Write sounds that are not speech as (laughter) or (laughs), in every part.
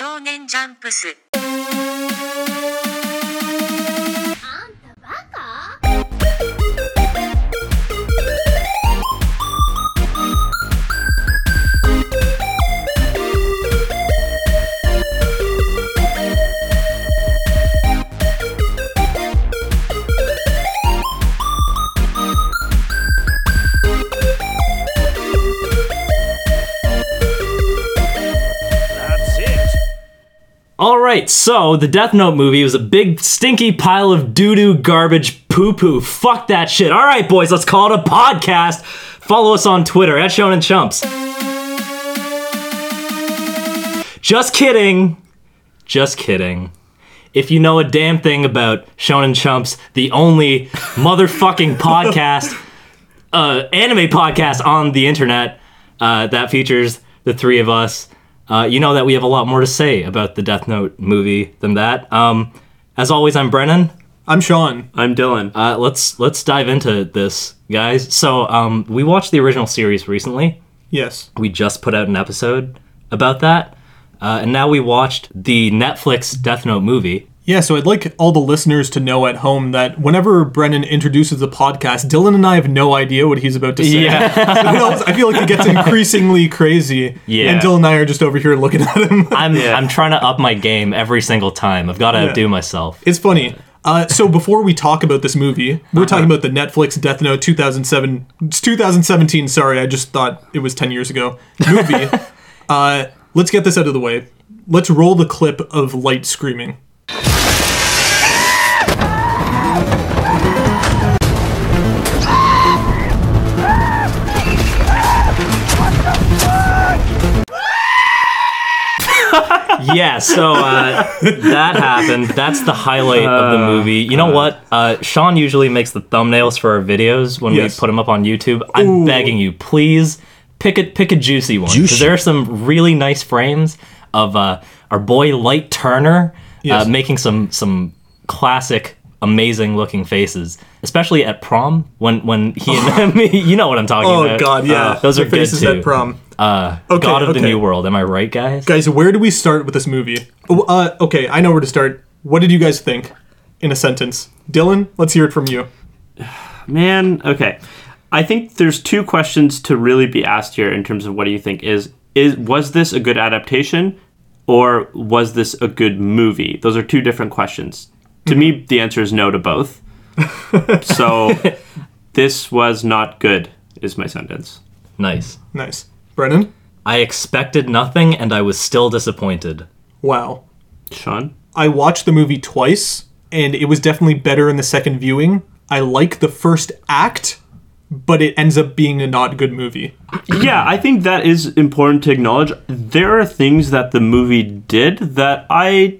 少年ジャンプス。So the Death Note movie was a big stinky pile of doo doo garbage poo poo. Fuck that shit. All right, boys, let's call it a podcast. Follow us on Twitter at Shonen Chumps. Just kidding. Just kidding. If you know a damn thing about Shonen Chumps, the only (laughs) motherfucking podcast, uh, anime podcast on the internet uh, that features the three of us, uh, you know that we have a lot more to say about the Death Note movie than that. Um, as always, I'm Brennan. I'm Sean. I'm Dylan. Uh, let's let's dive into this, guys. So um, we watched the original series recently. Yes. We just put out an episode about that, uh, and now we watched the Netflix Death Note movie. Yeah, so I'd like all the listeners to know at home that whenever Brennan introduces the podcast, Dylan and I have no idea what he's about to say. Yeah. (laughs) It I feel like it gets (laughs) increasingly crazy. Yeah. And Dylan and I are just over here looking at him. (laughs) I'm Yeah. I'm trying to up my game every single time. I've got to outdo myself. It's funny. Uh, so before we talk about this movie, we're talking about the Netflix Death Note 2007, it's 2017. Sorry, I just thought it was 10 years ago. Movie. uh, let's get this out of the way. Let's roll the clip of Light screaming. Yeah, so uh, that happened. That's the highlight of the movie. You know what? Uh, Sean usually makes the thumbnails for our videos when Yes. we put them up on YouTube. I'm Ooh. begging you, please pick a pick a juicy one because there are some really nice frames of uh, our boy Light Turner Yes. uh, making some some classic. Amazing looking faces, especially at prom when when he and (laughs) me. You know what I'm talking Oh, about. Oh God, yeah. Uh, those The are good faces too. at prom. Uh, Okay, God of the. New World. Am I right, guys? Guys, where do we start with this movie? Oh, uh, okay, I know where to start. What did you guys think in a sentence? Dylan, let's hear it from you. (sighs) Man, okay. I think there's two questions to really be asked here in terms of what do you think is is was this a good adaptation or was this a good movie? Those are two different questions. To me, mm-hmm. the answer is no to both. (laughs) so this was not good is my sentence. Nice. Nice. Brennan? I expected nothing and I was still disappointed. Wow. Sean? I watched the movie twice, and it was definitely better in the second viewing. I like the first act, but it ends up being a not good movie. yeah, I think that is important to acknowledge. There are things that the movie did that I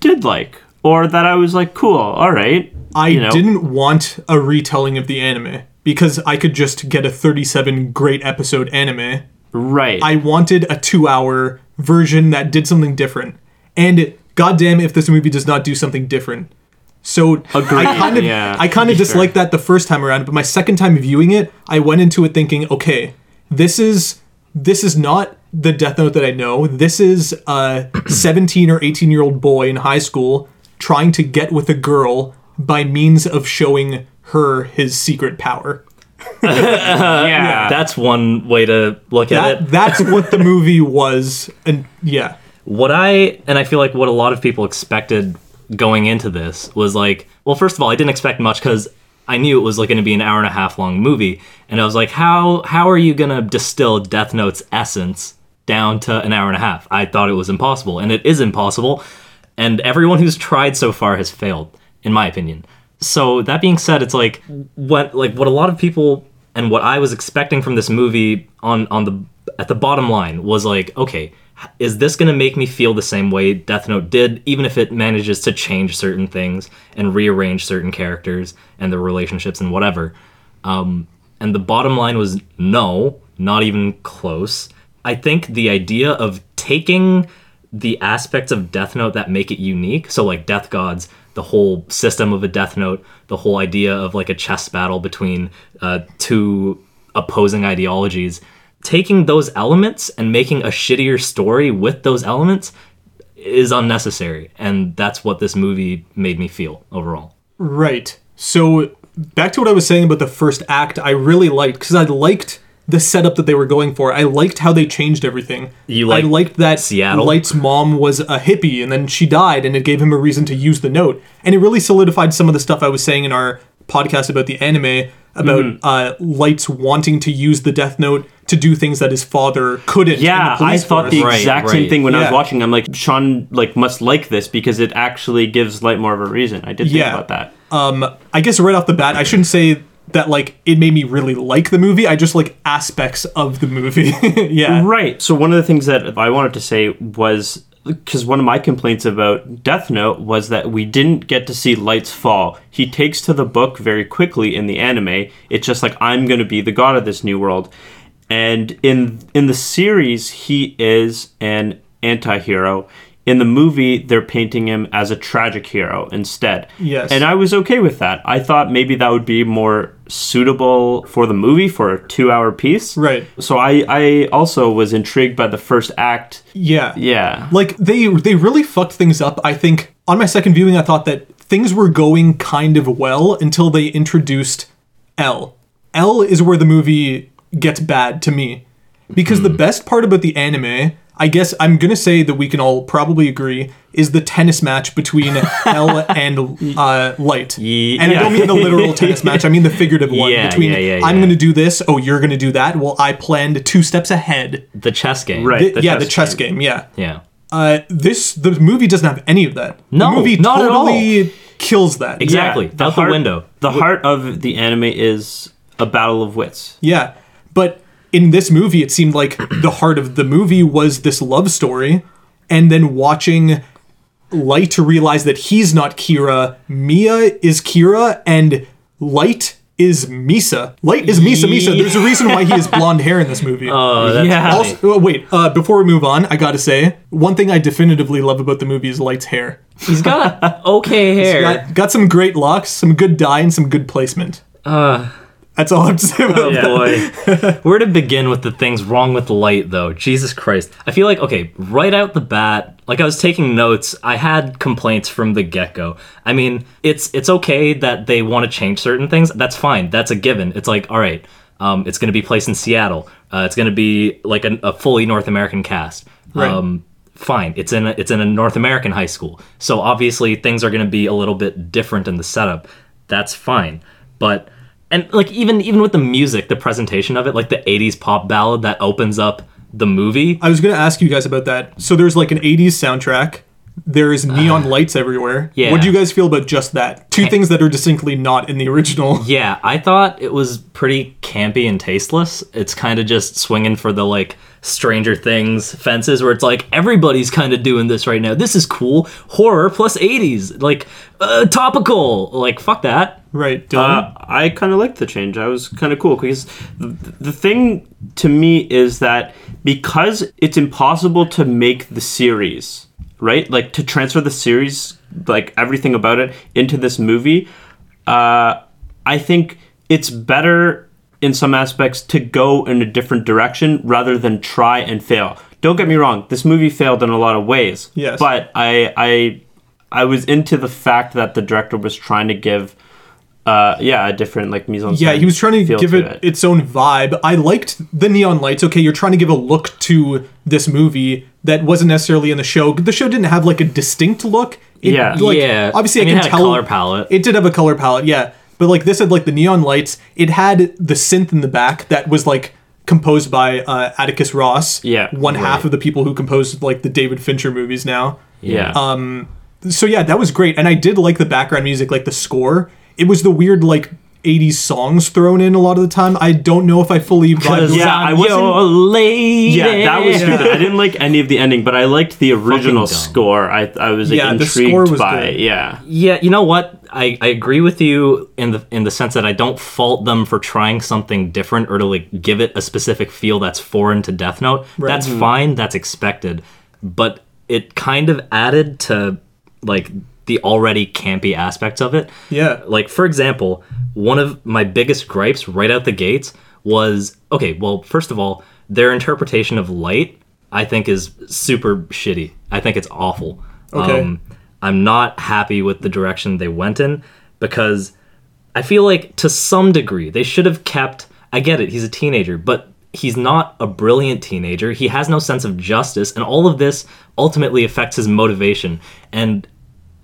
did like, or that I was like, cool, all right. I You know? didn't want a retelling of the anime because I could just get a 37 great episode anime. Right. I wanted a two hour version that did something different. And goddamn if this movie does not do something different. So Agreed, I kind of yeah, I kind of sure. disliked that the first time around, but my second time viewing it, I went into it thinking, okay, this is this is not the Death Note that I know. This is a 17 or 18 year old boy in high school trying to get with a girl by means of showing her his secret power. (laughs) yeah. That's one way to look at it. that's what the movie was, and yeah. What I and I feel like what a lot of people expected going into this was like, well, first of all, I didn't expect much because I knew it was like going to be an hour and a half long movie, and I was like, how how are you going to distill Death Note's essence down to an hour and a half? I thought it was impossible, and it is impossible, and everyone who's tried so far has failed, in my opinion. So that being said, it's like what like what a lot of people and what I was expecting from this movie on on the at the bottom line was like, okay, is this going to make me feel the same way Death Note did, even if it manages to change certain things and rearrange certain characters and the relationships and whatever? Um, and the bottom line was no, not even close. I think the idea of taking the aspects of Death Note that make it unique, so like Death Gods, the whole system of a Death Note, the whole idea of like a chess battle between uh, two opposing ideologies, taking those elements and making a shittier story with those elements is unnecessary, and that's what this movie made me feel overall. Right. So back to what I was saying about the first act, I really liked because I liked the setup that they were going for. I liked how they changed everything. You like I liked liked that Seattle? Light's mom was a hippie and then she died and it gave him a reason to use the note. And it really solidified some of the stuff I was saying in our podcast about the anime about Mm-hmm. uh, Light's wanting to use the Death Note to do things that his father couldn't. Yeah, I thought force. the Right, exact same thing when I was watching. I'm like, Sean like must like this because it actually gives Light more of a reason. I did think Yeah. about that. um i guess right off the bat i shouldn't say that like it made me really like the movie i just like aspects of the movie (laughs) yeah Right. So one of the things that I wanted to say was because one of my complaints about Death Note was that we didn't get to see Light's fall. He takes to the book very quickly in the anime. It's just like I'm going to be the god of this new world. And in in the series he is an anti-hero. In the movie they're painting him as a tragic hero instead. Yes. And I was okay with that. I thought maybe that would be more suitable for the movie for a 2-hour piece. right So I, I also was intrigued by the first act. yeah Yeah. like they they really fucked things up i think on my second viewing i thought that things were going kind of well until they introduced l l is where the movie gets bad to me because the hmm. best part about the anime I guess I'm gonna say that we can all probably agree is the tennis match between (laughs) L and uh, Light, Ye- and I don't mean the literal tennis match. I mean the figurative one Yeah, between yeah, yeah, I'm gonna do this, oh you're gonna do that. Well, I planned two steps ahead. The chess game, Right. The- the yeah, chess the chess game. Yeah, Yeah, uh, this the movie doesn't have any of that. No, the movie not at all. kills that. Exactly. Yeah, Out the window. The heart of the anime is a battle of wits. Yeah, but in this movie, it seemed like (clears throat) the heart of the movie was this love story, and then watching Light to realize that he's not Kira, Mia is Kira, and Light is Misa. Light is Misa. Misa. There's a reason why he has blonde hair in this movie. (laughs) Oh, that's Yeah. also, oh, wait, uh, before we move on, I gotta say, one thing I definitively love about the movie is Light's hair. he's got (laughs) okay hair. Got, got some great locks, some good dye, and some good placement. Uh, That's all I have to say about Oh boy. (laughs) Where to begin with the things wrong with light though? Jesus Christ. I feel like okay, right out the bat, like I was taking notes, I had complaints from the get-go. I mean, it's it's okay that they want to change certain things. That's fine. That's a given. It's like, all right, um, it's going to be placed in Seattle. Uh, it's going to be like a, a fully North American cast. Right. Um, fine. It's in a, it's in a North American high school. So obviously things are going to be a little bit different in the setup. That's fine. But and like even even with the music, the presentation of it, like the 80s pop ballad that opens up the movie. I was going to ask you guys about that. So there's like an 80s soundtrack. There's neon lights everywhere. yeah. What do you guys feel about just that? Two things that are distinctly not in the original. (laughs) Yeah, I thought it was pretty campy and tasteless. It's kind of just swinging for the like Stranger Things fences where it's like everybody's kind of doing this right now. This is cool. Horror plus 80s. Like uh, topical. Like fuck that. Right, Uh, I kind of liked the change. I was kind of cool because the, the thing to me is that because it's impossible to make the series, right? Like to transfer the series, like everything about it, into this movie, uh, I think it's better in some aspects to go in a different direction rather than try and fail. Don't get me wrong, this movie failed in a lot of ways. Yes. But I I I was into the fact that the director was trying to give uh yeah, a different like mise en yeah, he was trying to feel give it, its own vibe. I liked the neon lights. Okay, you're trying to give a look to this movie that wasn't necessarily in the show. The show didn't have like a distinct look. It, Yeah. like, yeah. Obviously, I, I mean, can it had a tell color palette. It did have a color palette, yeah. But like this had like the neon lights. It had the synth in the back that was like composed by uh, Atticus Ross. Yeah, one half of the people who composed like the David Fincher movies now. Yeah. Um, so yeah, that was great, and I did like the background music, like the score. It was the weird like '80s songs thrown in a lot of the time. I don't know if I fully vibed. Cause Yeah, I'm I wasn't- your lady. yeah, that was Yeah. stupid. I didn't like any of the ending, but I liked the original score. I I was like, Yeah, the intrigued score was by. good. Yeah. Yeah, you know what? I, I agree with you in the in the sense that I don't fault them for trying something different or to like give it a specific feel that's foreign to Death Note. That's mm-hmm. fine, that's expected. But it kind of added to like the already campy aspects of it. Yeah. Like for example, one of my biggest gripes right out the gates was okay, well, first of all, their interpretation of light I think is super shitty. I think it's awful. Um, Okay. I'm not happy with the direction they went in because I feel like to some degree they should have kept. I get it, he's a teenager, but he's not a brilliant teenager. He has no sense of justice, and all of this ultimately affects his motivation. And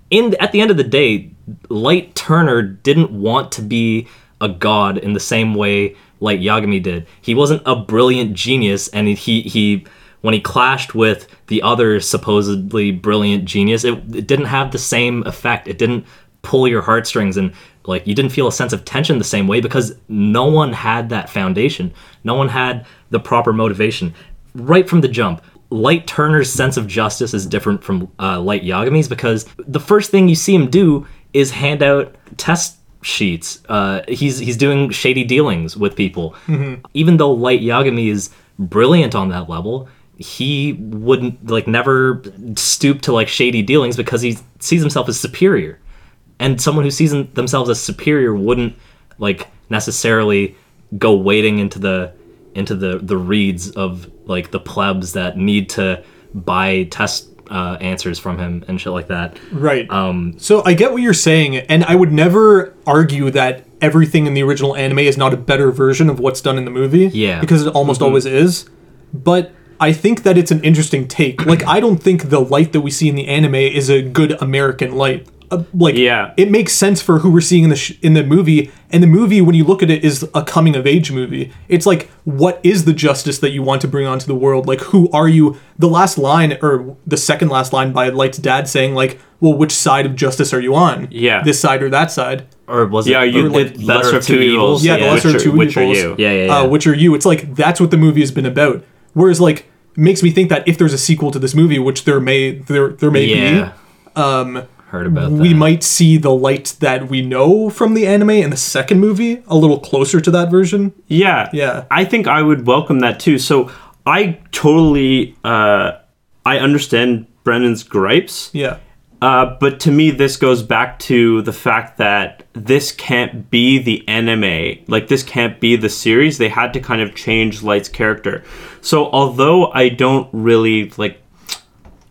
in at the end of the day, Light Turner didn't want to be a god in the same way Light Yagami did. He wasn't a brilliant genius, and he he when he clashed with the other supposedly brilliant genius, it, it didn't have the same effect. It didn't pull your heartstrings and like you didn't feel a sense of tension the same way because no one had that foundation. No one had the proper motivation right from the jump. Light Turner's sense of justice is different from uh, Light Yagami's because the first thing you see him do is hand out test sheets. Uh, he's he's doing shady dealings with people. Even though Light Yagami is brilliant on that level, he wouldn't like never stoop to like shady dealings because he sees himself as superior and someone who sees themselves as superior wouldn't like necessarily go wading into the into the the reeds of like the plebs that need to buy test uh, answers from him and shit like that. Right. Um, so I get what you're saying, and I would never argue that everything in the original anime is not a better version of what's done in the movie. Yeah. Because it almost Mm-hmm. always is. But I think that it's an interesting take. Like, I don't think the light that we see in the anime is a good American light. Uh, like, Yeah. it makes sense for who we're seeing in the sh- in the movie. And the movie, when you look at it, is a coming of age movie. It's like, what is the justice that you want to bring onto the world? Like, who are you? The last line, or the second last line by Light's dad saying, like, well, which side of justice are you on? Yeah. This side or that side? Or was Yeah, it you or, like, the lesser of two evils. Yeah, the lesser which of two are, which are you? Yeah, yeah, yeah. Uh, which are you? It's like, that's what the movie has been about. Whereas, like, makes me think that if there's a sequel to this movie, which there may there there may yeah. be, um, heard about we might see the light that we know from the anime in the second movie a little closer to that version. Yeah. Yeah. I think I would welcome that too. So I totally uh I understand Brennan's gripes. Yeah. Uh, but to me, this goes back to the fact that this can't be the anime. Like, this can't be the series. They had to kind of change Light's character. So, although I don't really, like,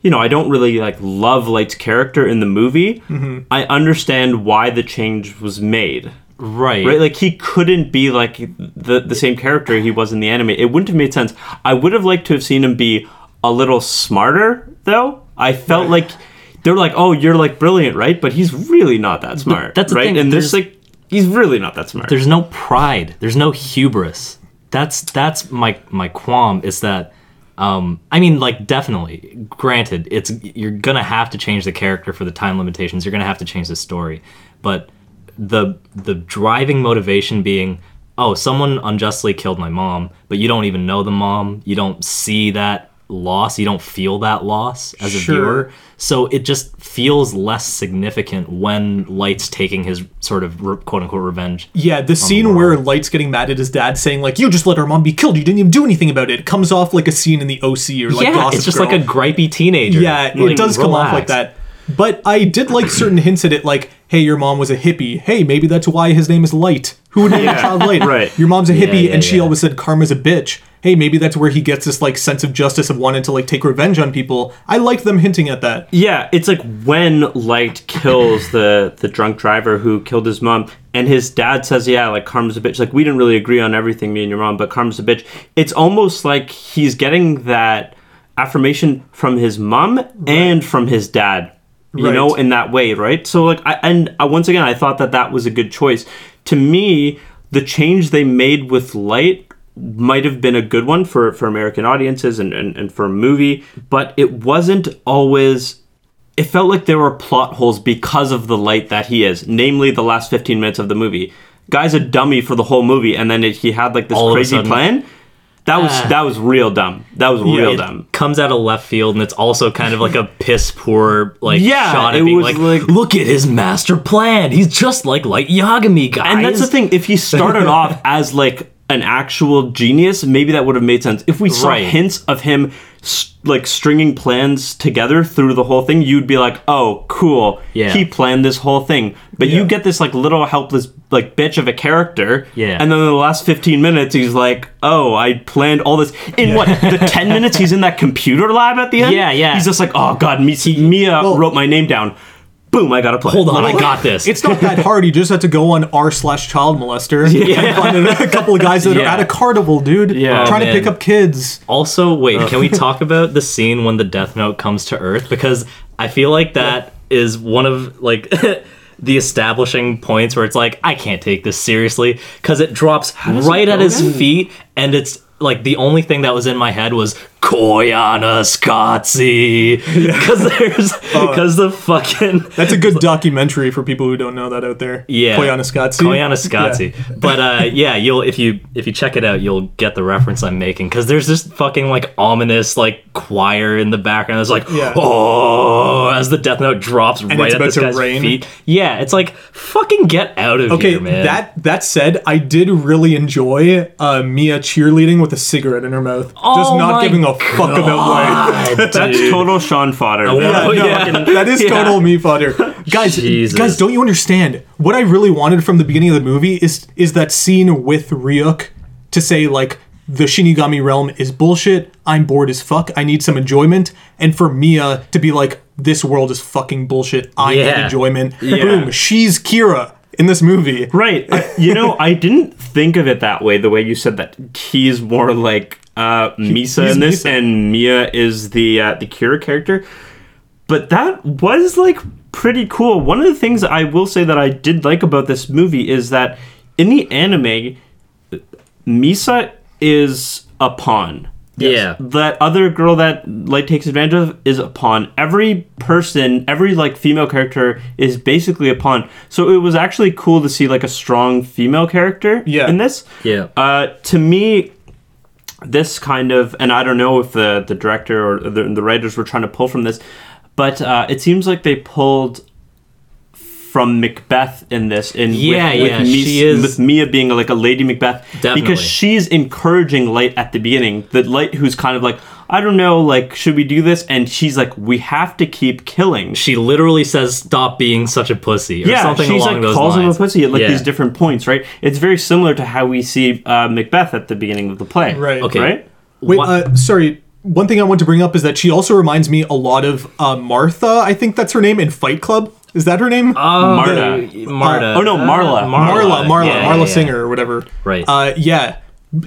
you know, I don't really, like, love Light's character in the movie, mm-hmm. I understand why the change was made. right. Right? Like, he couldn't be, like, the, the same character he was in the anime. It wouldn't have made sense. I would have liked to have seen him be a little smarter, though. I felt like they're like, oh, you're like brilliant, right? But he's really not that smart. that's the right. thing, And this there's- like, he's really not that smart. there's no pride there's no hubris that's that's my my qualm is that um i mean like definitely. Granted it's you're gonna have to change the character for the time limitations. You're gonna have to change the story. But the the driving motivation being oh someone unjustly killed my mom but you don't even know the mom. You don't see that loss you don't feel that loss as a Sure. viewer so it just feels less significant when light's taking his sort of quote unquote revenge Yeah, the scene where Light's getting mad at his dad saying like, "You just let our mom be killed. You didn't even do anything about it." It comes off like a scene in the OC or like yeah, Gossip it's just Girl. like a gripey teenager. Yeah, it Like, does come off like that. But I did like certain hints at it, like, "Hey, your mom was a hippie. Hey, maybe that's why his name is Light. Who would name a child Light? (laughs) right. Your mom's a hippie, yeah, and she always said karma's a bitch. Hey, maybe that's where he gets this like sense of justice of wanting to like take revenge on people. I liked them hinting at that. yeah, it's like when Light kills the the drunk driver who killed his mom, and his dad says, "Yeah, like Karma's a bitch. Like we didn't really agree on everything, me and your mom, but Karma's a bitch." It's almost like he's getting that affirmation from his mom and from his dad. You know, in that way, right? So like, I and uh, once again, I thought that that was a good choice. To me, the change they made with Light might have been a good one for for American audiences and and, and for a movie, but it wasn't always. It felt like there were plot holes because of the light that he is, namely the last 15 minutes of the movie. Guy's a dummy for the whole movie, and then it, he had like this All crazy plan. That was Ah. that was real dumb. That was real It dumb. comes out of left field, and it's also kind of like a piss poor like Yeah, shot at it being was like, like- look at his master plan. He's just like Light Yagami, guy. And that's the thing. If he started (laughs) off as like an actual genius, maybe that would have made sense. If we saw Right. hints of him like stringing plans together through the whole thing, you'd be like, "Oh, cool. Yeah. He planned this whole thing." But Yeah. you get this like little helpless like bitch of a character. Yeah. And then in the last 15 minutes he's like, "Oh, I planned all this in what? The 10 minutes he's in that computer lab at the end?" Yeah, yeah. He's just like, "Oh god, Mi- Mia wrote my name down. Boom, I got to play." Hold on, I got this. It's not that hard. You just have to go on r slash child molester (laughs) yeah. and find a couple of guys that are at a carnival, dude. Yeah. trying Oh, to pick up kids. Also, wait, can we (laughs) talk about the scene when the Death Note comes to Earth? Because I feel like that is one of like (laughs) the establishing points where it's like I can't take this seriously because it drops right it at his feet, and it's like the only thing that was in my head was Koyaanisqatsi because (laughs) there's Oh. because the fucking That's a good documentary for people who don't know that out there. yeah Koyaanisqatsi. Koyaanisqatsi. (laughs) but uh yeah you'll if you if you check it out you'll get the reference i'm making because there's this fucking like ominous like choir in the background it's like Yeah. oh as the death note drops right it's at about this to guy's rain. feet yeah it's like fucking get out of Okay, here man that that said, I did really enjoy uh, Mia cheerleading with a cigarette in her mouth, just Oh not my giving a fuck about life. God, (laughs) That's total Sean fodder. Oh, Yeah, no, yeah. that is (laughs) Yeah. total me fodder. Guys, Jesus. guys, don't you understand? What I really wanted from the beginning of the movie is is that scene with Ryuk to say like the Shinigami realm is bullshit. I'm bored as fuck. I need some enjoyment. And for Mia to be like, this world is fucking bullshit. I need enjoyment. Yeah. Boom. She's Kira in this movie. Right. I- you know, (laughs) I didn't think of it that way. The way you said that he's more like uh, Misa he's in this, Misa. and Mia is the uh, the Kira character. But that was like pretty cool. One of the things I will say that I did like about this movie is that in the anime, Misa is a pawn. Yeah That other girl that Light takes advantage of is a pawn. Every person, every like female character is basically a pawn. So it was actually cool to see like a strong female character Yeah. in this. Yeah. Uh, to me, this kind of, and I don't know if the the director or the, the writers were trying to pull from this, but uh, it seems like they pulled from Macbeth in this. In Yeah, with, yeah, with, Mies- she is- with Mia being like a Lady Macbeth Definitely. because she's encouraging Light at the beginning. The Light who's kind of like, I don't know, like should we do this? And she's like, we have to keep killing. she literally says stop being such a pussy or yeah, something she's along like those calls him a pussy at like Yeah. these different points, right? It's very similar to how we see uh, Macbeth at the beginning of the play, Right. Okay. Right? Wait, uh, sorry. One thing I want to bring up is that she also reminds me a lot of uh, Martha. I think that's her name in Fight Club. Is that her name? Oh, Marta. the- Marta. Oh, no, Marla. Marla, Marla, Yeah, Marla yeah, Singer or whatever. Right. Uh, yeah.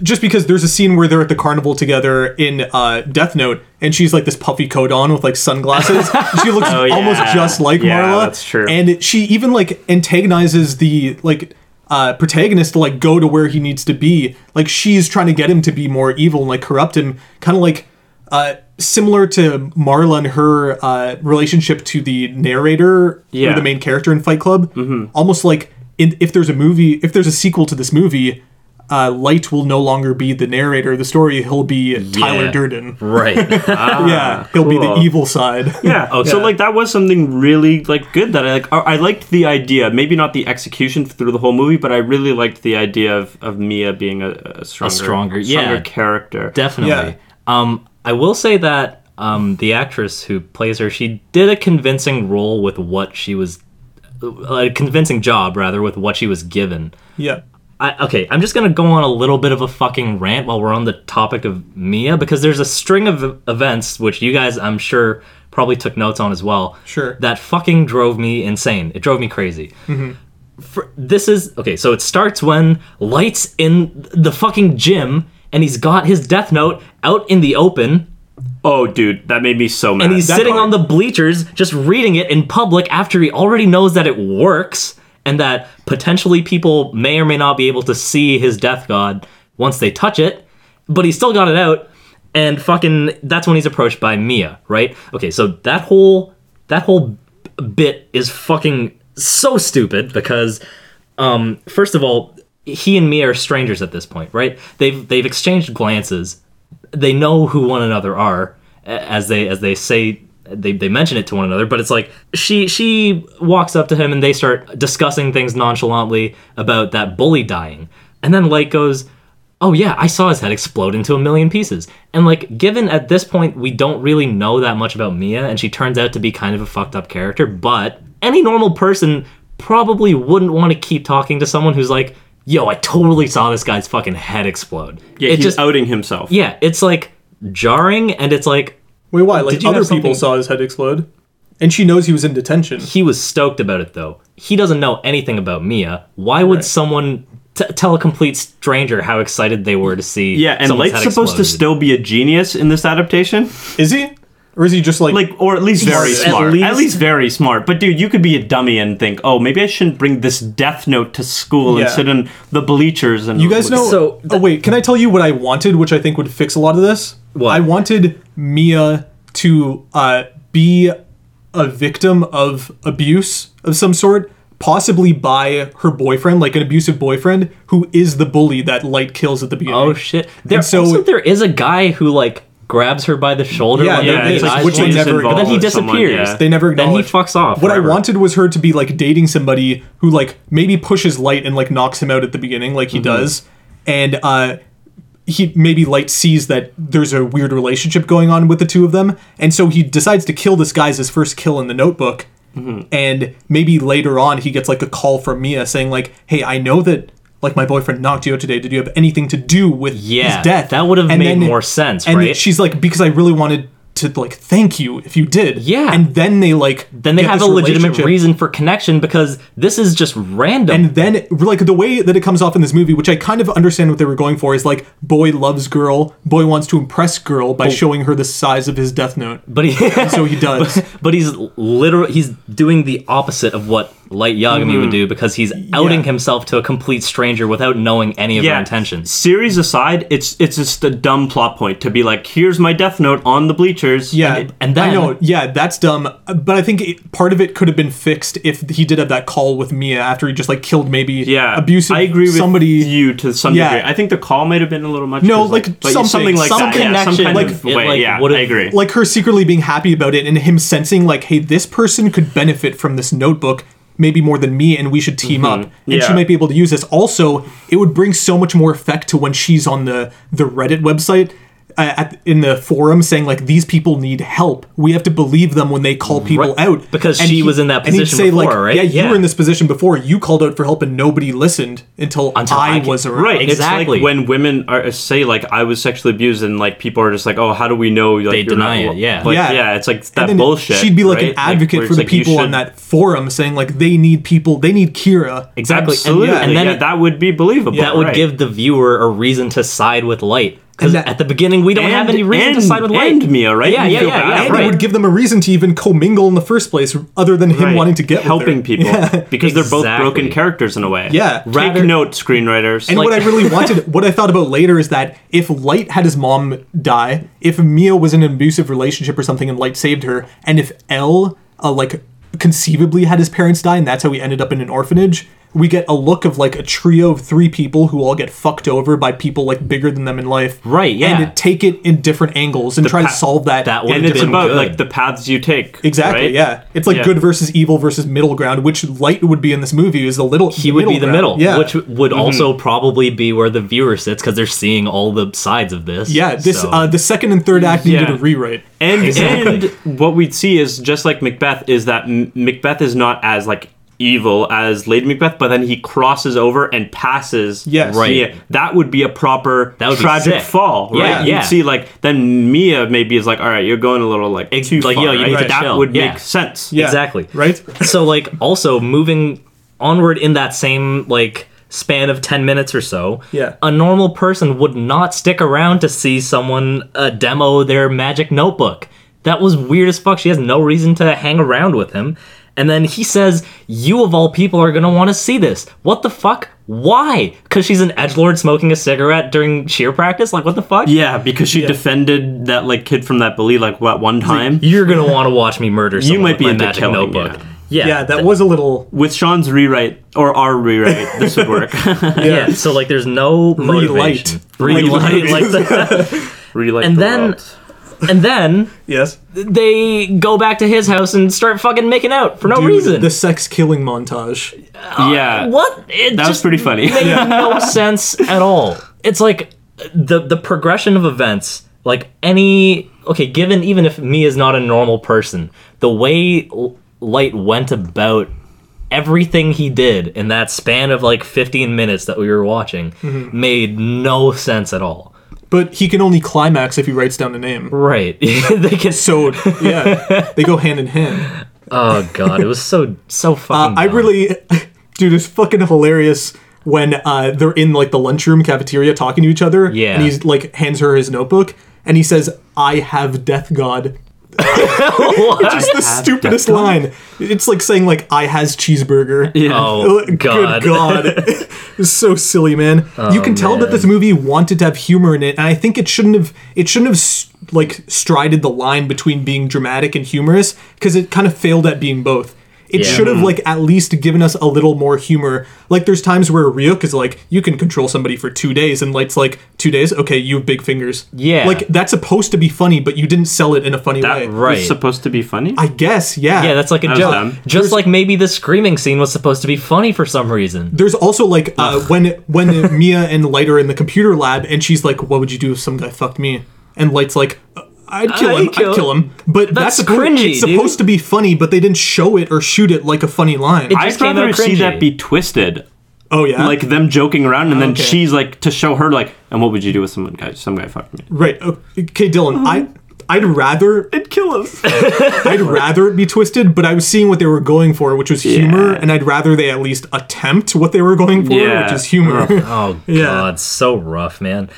Just because there's a scene where they're at the carnival together in uh, Death Note, and she's like this puffy coat on with like sunglasses. (laughs) she looks Oh, yeah. almost just like Yeah, Marla. that's true. And she even like antagonizes the like uh, protagonist to like go to where he needs to be. Like she's trying to get him to be more evil and like corrupt him, kind of like uh, similar to Marla and her uh, relationship to the narrator Yeah. or the main character in Fight Club. Mm-hmm. Almost like in, if there's a movie, if there's a sequel to this movie, uh, Light will no longer be the narrator of the story. He'll be Tyler Durden. right (laughs) yeah, he'll be the evil side. Yeah. Okay. So like that was something really like good that I like. I I liked the idea. Maybe not the execution through the whole movie, but I really liked the idea of, of Mia being a, a stronger, stronger- yeah. character. Definitely. Yeah. Um, I will say that um, the actress who plays her, she did a convincing role with what she was, a convincing job rather with what she was given. Yeah. I, okay, I'm just gonna go on a little bit of a fucking rant while we're on the topic of Mia because there's a string of events which you guys, I'm sure, probably took notes on as well. Sure. That fucking drove me insane. It drove me crazy. For, this is okay. So it starts when Light's in the fucking gym and he's got his Death Note out in the open. Oh, dude, that made me so mad. and he's that sitting part- on the bleachers just reading it in public after he already knows that it works and that potentially people may or may not be able to see his death god once they touch it. But he still got it out and fucking that's when he's approached by Mia right? Okay so that whole that whole bit is fucking so stupid because um first of all he and Mia are strangers at this point right? They've they've exchanged glances. They know who one another are as they as they say they, they mention it to one another but it's like she she walks up to him and they start discussing things nonchalantly about that bully dying. And then light goes oh yeah, I saw his head explode into a million pieces. And like, given at this point we don't really know that much about Mia, and she turns out to be kind of a fucked up character, but any normal person probably wouldn't want to keep talking to someone who's like, yo, I totally saw this guy's fucking head explode. Yeah, it he's just outing himself. yeah, it's like jarring, and it's like Wait, why? Like Did other people saw his head explode, and she knows he was in detention. he was stoked about it though. He doesn't know anything about Mia. Why would Right. someone t- tell a complete stranger how excited they were to see? Yeah, and Light's supposed to still be a genius in this adaptation. Is he, or is he just like Like, or at least very At smart. At least, least- very smart. But dude, you could be a dummy and think, oh, maybe I shouldn't bring this death note to school Yeah. and sit in the bleachers and You guys know. So- oh wait, can I tell you what I wanted, which I think would fix a lot of this? What? I wanted Mia to uh, be a victim of abuse of some sort, possibly by her boyfriend, like an abusive boyfriend, who is the bully that Light kills at the beginning. Oh shit! There so- also there is a guy who like grabs her by the shoulder. Yeah, when there they're is, in the like, which they never but then he someone, disappears. yeah. They never Then he fucks off. What I wanted was her to be like dating somebody who like maybe pushes Light and like knocks him out at the beginning, like Mm-hmm. he does, and uh, he maybe Light sees that there's a weird relationship going on with the two of them, and so he decides to kill this guy as his first kill in the Notebook, Mm-hmm. and maybe later on he gets like a call from Mia saying like, "Hey, I know that." Like my boyfriend knocked you out today. Did you have anything to do with Yeah, his death? that would have And made more sense, and right? she's like, because I really wanted to like thank you if you did. Yeah. And then they like Then they have a legitimate reason for connection because this is just random. And then, like the way that it comes off in this movie, which I kind of understand what they were going for, is like boy loves girl, boy wants to impress girl by showing her the size of his death note. but he So he (laughs) does. but he's literally he's doing the opposite of what Light Yagami would mm-hmm. do because he's outing himself to a complete stranger without knowing any of their intentions. Series aside, it's it's just a dumb plot point to be like, here's my death note on the bleachers. Yeah, And it- and then- I know, yeah, that's dumb. But I think it, part of it could have been fixed if he did have that call with Mia after he just like killed maybe yeah, abusive I agree with somebody. you to some Yeah. degree. I think the call might have been a little much. No, 'cause, like, but something- something like some that. yeah, some kind like, of it, way. like, yeah, would've- I agree. like her secretly being happy about it and him sensing like hey this person could benefit from this notebook maybe more than me and we should team up. And she Mm-hmm. Might be able to use this. Also it would bring so much more effect to when she's on the the reddit website Uh, at, in the forum saying like these people need help we have to believe them when they call people Right. out Because And she was in that and he'd position say, like, before, right? yeah you Yeah. were in this position before you called out for help and nobody listened until, Until i, I was around Right, Exactly. It's like when women are say like I was sexually abused, and like people are just like, oh, how do we know? Like, They you're deny not, it, yeah. but Yeah. yeah, it's like that And bullshit. She'd be like right? an advocate where for the like, you people on that forum, saying like they need people, they need Kira. Exactly. Absolutely, And, and then yeah, it- that would be believable. that would give the viewer a reason to side with Light. Because at the beginning we don't And- have any reason to and- side with Light. and Mia, right? Yeah, You yeah, feel yeah, bad, yeah. and right. it would give them a reason to even commingle in the first place, other than him Right. wanting to get with helping her. people Yeah. (laughs) because they're both broken characters in a way. Yeah. take note, screenwriters. And Like- what I really (laughs) wanted, what I thought about later is that if Light had his mom die, if Mia was in an abusive relationship or something and Light saved her, and if L, uh, like, conceivably had his parents die and that's how he ended up in an orphanage, we get a look of like a trio of three people who all get fucked over by people like bigger than them in life. Right, yeah. And take it in different angles and try to solve that. that would and have it's been about good. like the paths you take. Exactly. right? Yeah, it's like Yeah. good versus evil versus middle ground. Which light would be in this movie is the little. he would be the middle, Yeah. which would Mm-hmm. also probably be where the viewer sits because they're seeing all the sides of this. yeah. This So- uh, the second and third act needed Yeah. a rewrite. And Exactly. and what we'd see is just like Macbeth is that Macbeth is not as like evil as Lady Macbeth, but then he crosses over and passes. Yes. Right. Mia. That would be a proper That would tragic fall, right? yeah. You'd see like then Mia maybe is like, all right, you're going a little like Ex- too like, far. yo, you right? need to that chill. would Yeah. make sense. Yeah. Exactly. Right. (laughs) so like also moving onward in that same like span of 10 minutes or so Yeah. a normal person would not stick around to see someone uh, demo their magic notebook that was weird as fuck she has no reason to hang around with him and then he says you of all people are gonna want to see this what the fuck why because she's an edge lord smoking a cigarette during cheer practice like what the fuck Yeah, because she defended that like kid from that bully like what one time. you're gonna want to watch me murder someone You might be with my into magic killing, notebook yeah. yeah Yeah, that was a little With Sean's rewrite or our rewrite, this would work. (laughs) (laughs) Yeah. so like there's no motivation. Relight. Relight, like the- (laughs) Rewrite And the then- world. (laughs) and then yes. they go back to his house and start fucking making out for no Dude, reason. the sex killing montage. Uh, yeah, what? It that was pretty funny. made no (laughs) sense at all. it's like the the progression of events like any okay given even if Mia is not a normal person the way light went about everything he did in that span of like 15 minutes that we were watching mm-hmm. made no sense at all But he can only climax if he writes down a name. right (laughs) they can So yeah, they go hand in hand. oh god it was so so Uh, I really, (laughs) dude, it's fucking hilarious when uh, they're in like the lunchroom cafeteria talking to each other. Yeah. And he's like hands her his notebook and he says, "I have death god." Just the stupidest line. It's like saying like "I has cheeseburger." Yeah. (laughs) oh Good god God. (laughs) (laughs) it's so silly, man. Oh, you can tell that man. this movie wanted to have humor in it, and I think it shouldn't have it shouldn't have s- like strided the line between being dramatic and humorous because it kind of failed at being both. It Yeah. should have like at least given us a little more humor. Like there's times where Ryuk is like, you can control somebody for two days, and Light's like, two days? Okay, you have big fingers. Yeah. Like that's supposed to be funny, but you didn't sell it in a funny That way. Right. was supposed to be funny. I guess, yeah. yeah that's like a was joke dumb. just like maybe the screaming scene was supposed to be funny for some reason There's also like uh, when when (laughs) Mia and Light are in the computer lab, and she's like, "What would you do if some guy fucked me?" And Light's like, "Uh, "I'd kill ah, I'd him. kill I'd kill him." But That's that's, suppo- cringy, It's dude. supposed to be funny, but they didn't show it or shoot it like a funny line. It- I'd just came rather see that be twisted, oh yeah, like them joking around, and then Okay. she's like to show her like, and what would you do with someone guy? Some guy fucked me. right. Oh, okay, Dylan, uh-huh. I. I'd rather It'd kill him. (laughs) I'd rather it be twisted, but I was seeing what they were going for, which was humor, Yeah. and I'd rather they at least attempt what they were going for, Yeah. which is humor. oh (laughs) Yeah. god so rough man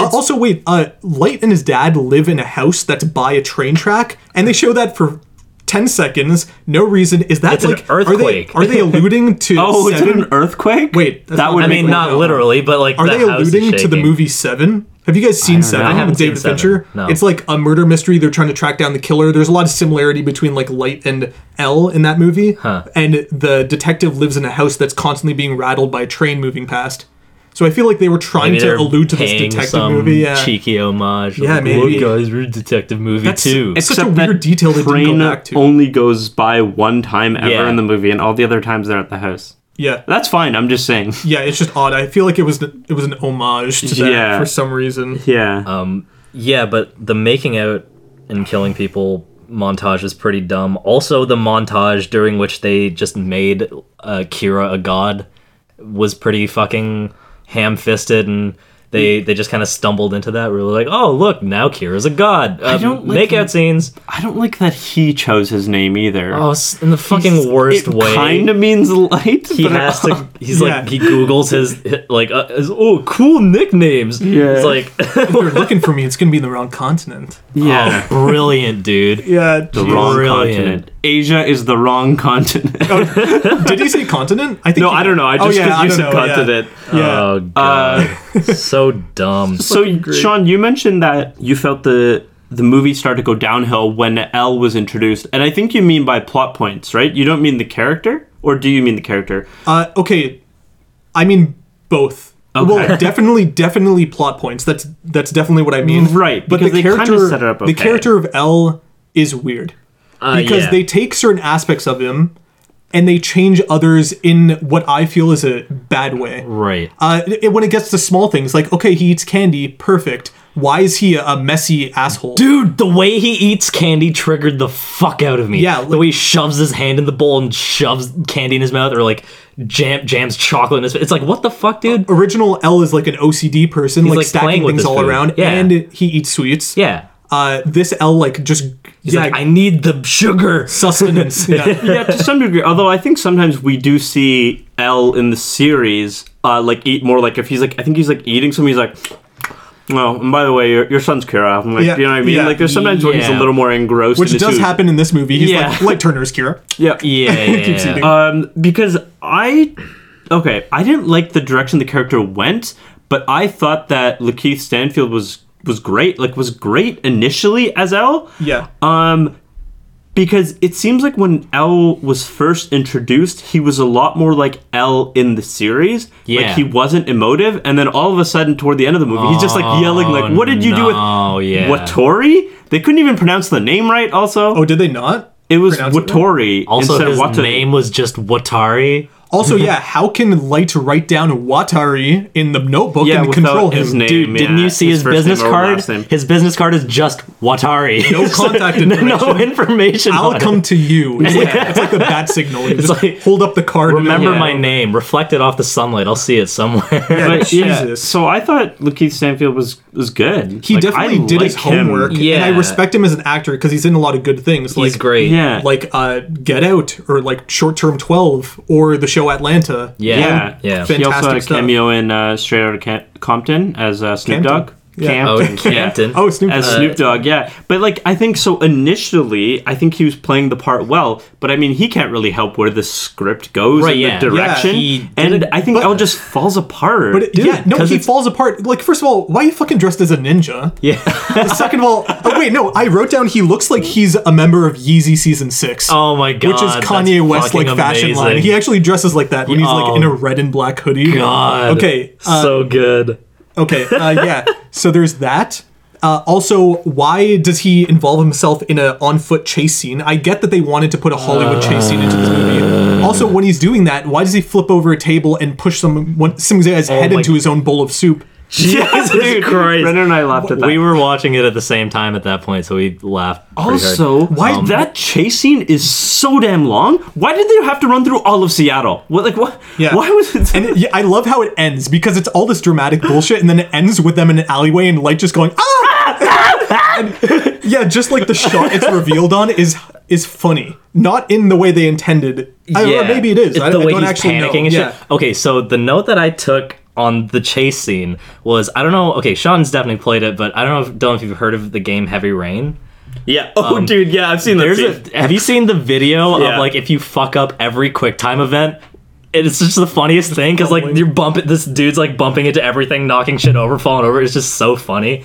Uh, also, wait, uh, Light and his dad live in a house that's by a train track, and they show that for 10 seconds. No reason. Is that It's an like. Are they, earthquake. are they alluding to. (laughs) Oh, is it an earthquake? Wait, that would I I mean, not no. literally, but like Are the they house is alluding to the movie Seven? Have you guys seen Seven? I haven't with seen David Seven. Fincher. No. It's like a murder mystery. They're trying to track down the killer. There's a lot of similarity between like Light and L in that movie. Huh. And the detective lives in a house that's constantly being rattled by a train moving past. So I feel like they were trying Maybe to allude to this detective some movie. Yeah. cheeky homage. Yeah, like, maybe. Look, guys, we're a detective movie That's- too. it's- such a weird detail they didn't go back to. only goes by one time ever Yeah. in the movie, and all the other times they're at the house. Yeah. That's fine. I'm just saying. (laughs) Yeah, it's just odd. I feel like it was it was an homage to that Yeah. for some reason. Yeah. Um, yeah, but the making out and killing people montage is pretty dumb. Also, the montage during which they just made uh, Kira a god was pretty fucking ham-fisted, and they they just kind of stumbled into that. We were like, oh look, now Kira's a god. Uh, don't like make the- out scenes. I don't like that he chose his name either. Oh, in the fucking worst way. it way. Kind of means light. he but has to. He's Yeah. like he googles his like uh, his, oh cool nicknames. Yeah. It's like (laughs) If they're looking for me, it's gonna be in the wrong continent. Yeah. oh, brilliant, dude. Yeah. the wrong Brilliant. continent. Asia is the wrong continent. (laughs) Did he say continent? I think. no, I don't know. I Oh, just yeah, because I you don't said know, yeah. continent. Yeah. Oh god, (laughs) so dumb. (laughs) So, Sean, you mentioned that you felt the the movie started to go downhill when L was introduced, and I think you mean by plot points, right? You don't mean the character, or do you mean the character? Uh, okay, I mean both. Okay. Well, definitely, definitely plot points. That's that's definitely what I mean. Right, But because the they character, set it up the character of L is weird Uh, because yeah. they take certain aspects of him and they change others in what I feel is a bad way. right. Uh, it, when it gets to small things, like okay, he eats candy, perfect. Why is he a, messy asshole? Dude, the way he eats candy triggered the fuck out of me. Yeah, the way he shoves his hand in the bowl and shoves candy in his mouth, or like jam jams chocolate in his. It's like what the fuck, dude? Original L is like an OCD person, like, like, stacking things all food. around, Yeah. and he eats sweets. Yeah, Uh, this L like just he's yeah, like, I need the sugar. sustenance. (laughs) yeah. yeah, to some degree. Although I think sometimes we do see L in the series, uh, like eat more like if he's like I think he's like eating something. He's like, well, and by the way, your, your son's Kira. I'm like, Yeah, you know what I mean? yeah. Like there's sometimes where he's a little more engrossed, Which in does food. happen in this movie. He's Yeah. like Light Turner's Kira. (laughs) Yeah, Yeah, yeah, Keeps yeah. eating. Um, because I, okay, I didn't like the direction the character went, but I thought that Lakeith Stanfield was was great. Like was great initially as L. Yeah. Um, because it seems like when L was first introduced, he was a lot more like L in the series. Yeah. Like he wasn't emotive, and then all of a sudden, toward the end of the movie, he's just like yelling, like, "What did you do with Oh yeah. Watori?" They couldn't even pronounce the name right. Also, Oh, did they not? it was pronounce it right? Also, instead his of Watari. name was just Watari. Also, (laughs) yeah, how can Light write down Watari in the notebook Yeah, and without control him? his name. Dude, didn't you see his his, business card? His business card is just Watari. No (laughs) contact information. (laughs) no information. information. I'll on it. come to you. It's, like, it's like the bat signal. You just like, hold up the card. Remember it'll- my name, Reflect it off the sunlight. I'll see it somewhere. But yeah, Jesus. so I thought Lakeith Stanfield was was good. He Like, definitely I did his like him. homework, and I respect him as an actor because he's in a lot of good things. He's like, great. Yeah, like uh, Get Out or like Short Term Twelve or the show Atlanta. Yeah. yeah, Yeah. He also had a Fantastic stuff. cameo in uh, Straight Outta Compton as uh, Snoop Dogg. Yeah. Oh, Campton, yeah. (laughs) Campton. Oh, Snoop. as Dogg. Snoop Dogg, yeah. But like, I think so. Initially, I think he was playing the part well. But I mean, he can't really help where the script goes Right, in yeah. the direction. Yeah, he and I think but- L just falls apart. But Dude, yeah, no, 'cause he it's- falls apart. Like, first of all, why are you fucking dressed as a ninja? yeah. (laughs) Second of all, oh wait, no, I wrote down he looks like he's a member of Yeezy season six. Oh my god. which is that's Kanye West like fucking fashion line. amazing. He actually dresses like that when he's like Oh. in a red and black hoodie. God. Okay. Uh, so good. Okay. Uh, yeah. So there's that. Uh, also, why does he involve himself in a on-foot chase scene? I get that they wanted to put a Hollywood chase scene into this movie. Also, when he's doing that, why does he flip over a table and push some one, some guy's head my- into his own bowl of soup? Jesus (laughs) Dude, Christ. Brendan and I laughed at that. We were watching it at the same time at that point, so we laughed. pretty hard. Also, why Um, that chase scene is so damn long? Why did they have to run through all of Seattle? What like what? Yeah. Why was it? And it, yeah, I love how it ends because it's all this dramatic bullshit, and then it ends with them in an alleyway and Light just going ah. (laughs) And, yeah, just like the shot it's revealed on is is funny, not in the way they intended. I, or maybe it is. It's I, the I way don't he's actually panicking know. and yeah. shit. Okay, so the note that I took on the chase scene was I don't know. Okay, Sean's definitely played it, but I don't know. If, don't know if you've heard of the game Heavy Rain. yeah. Oh, um, dude. Yeah, I've seen. There's a. Have you seen the video Yeah. of like if you fuck up every quick time event? It's just the funniest thing because like you're bumping. This dude's like bumping into everything, knocking shit over, falling over. It's just so funny.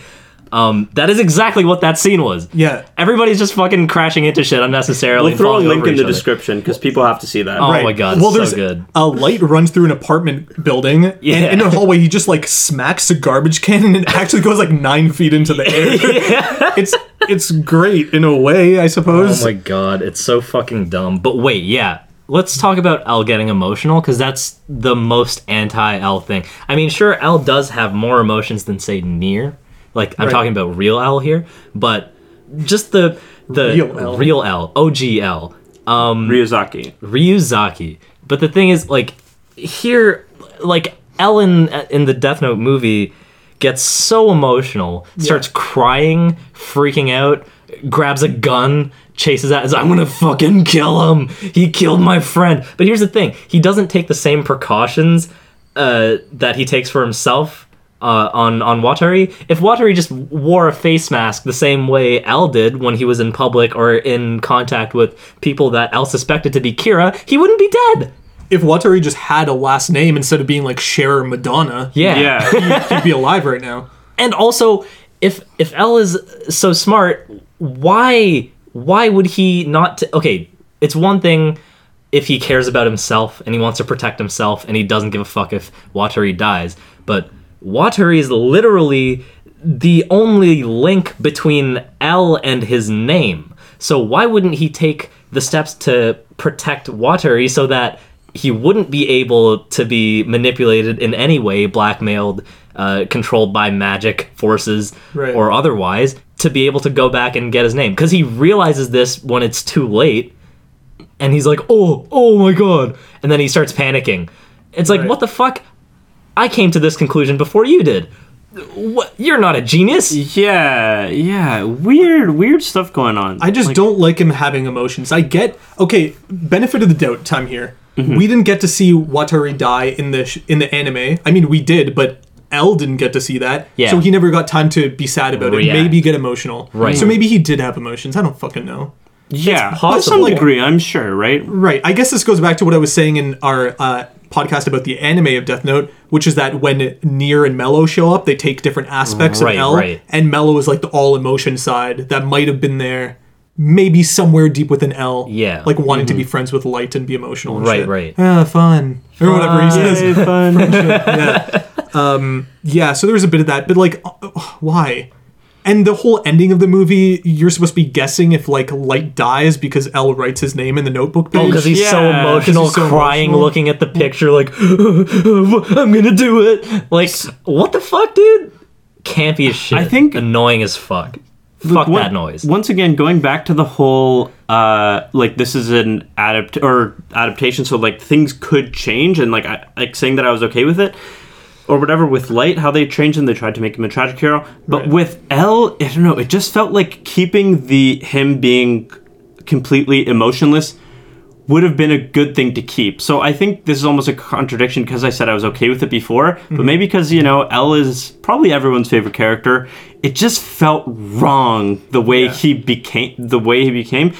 Um, that is exactly what that scene was. Yeah. Everybody's just fucking crashing into shit unnecessarily. We'll throw a link in the other. description because people have to see that. Oh my god, Well, so there's good. a light runs through an apartment building, Yeah. and in a hallway he just like smacks a garbage can, and it actually goes like nine feet into the air. (laughs) It's it's great in a way, I suppose. Oh my god, it's so fucking dumb. But wait, yeah. Let's talk about L getting emotional because that's the most anti L thing. I mean, sure, L does have more emotions than say Near. Like I'm Right. talking about real L here, but just the the Real L. real L, OG L, um, Ryuzaki. Ryuzaki. But the thing is, like here, like Ellen in the Death Note movie gets so emotional, starts crying, freaking out, grabs a gun, chases out, is I'm gonna fucking kill him. He killed my friend. But here's the thing: he doesn't take the same precautions uh, that he takes for himself. Uh, on on Watari, if Watari just wore a face mask the same way L did when he was in public or in contact with people that L suspected to be Kira, he wouldn't be dead. If Watari just had a last name instead of being like Cher or Madonna, Yeah. Yeah. (laughs) he'd be alive right now. and also if if L is so smart, why why would he not? T- okay, it's one thing if he cares about himself and he wants to protect himself and he doesn't give a fuck if Watari dies, but Watari is literally the only link between L and his name. So why wouldn't he take the steps to protect Watari so that he wouldn't be able to be manipulated in any way, blackmailed, uh, controlled by magic forces Right. or otherwise, to be able to go back and get his name? Because he realizes this when it's too late, and he's like, "Oh, oh my god!" And then he starts panicking. It's like, Right. what the fuck? I came to this conclusion before you did. What? You're not a genius. Yeah, yeah, weird, weird stuff going on. I just Like, don't like him having emotions. I get okay. Benefit of the doubt time here. Mm-hmm. We didn't get to see Watari die in the sh- in the anime. I mean, we did, but L didn't get to see that. Yeah. So he never got time to be sad about React. it. Maybe get emotional. Right. So maybe he did have emotions. I don't fucking know. yeah, to some possible. degree, I'm sure, right? Right. I guess this goes back to what I was saying in our uh, podcast about the anime of Death Note, which is that when Near and Mello show up, they take different aspects Right, of L, right. and Mello is like the all emotion side that might have been there, maybe somewhere deep within L. Yeah. Like wanting to be friends with Light and be emotional. And Right, shit. right. Ah, fun. Or whatever he says. Yay, fun. (laughs) Yeah. (laughs) Um, yeah. So there's a bit of that, but like, uh, why? And the whole ending of the movie, you're supposed to be guessing if like Light dies because L writes his name in the notebook page. Oh, because he's so emotional, he's so crying, emotional. looking at the picture, like, I'm gonna do it. Like, what the fuck, dude? Campy as shit. I think- annoying as fuck. Fuck One- that noise. Once again, going back to the whole uh like this is an adapt or adaptation, so like things could change, and like I, like saying that I was okay with it. Or whatever with Light, how they changed him, they tried to make him a tragic hero. But Right. with L, I don't know, it just felt like keeping the him being completely emotionless would have been a good thing to keep. So I think this is almost a contradiction because I said I was okay with it before, but mm-hmm. maybe because you know L is probably everyone's favorite character. It just felt wrong the way Yeah. he became, the way he became,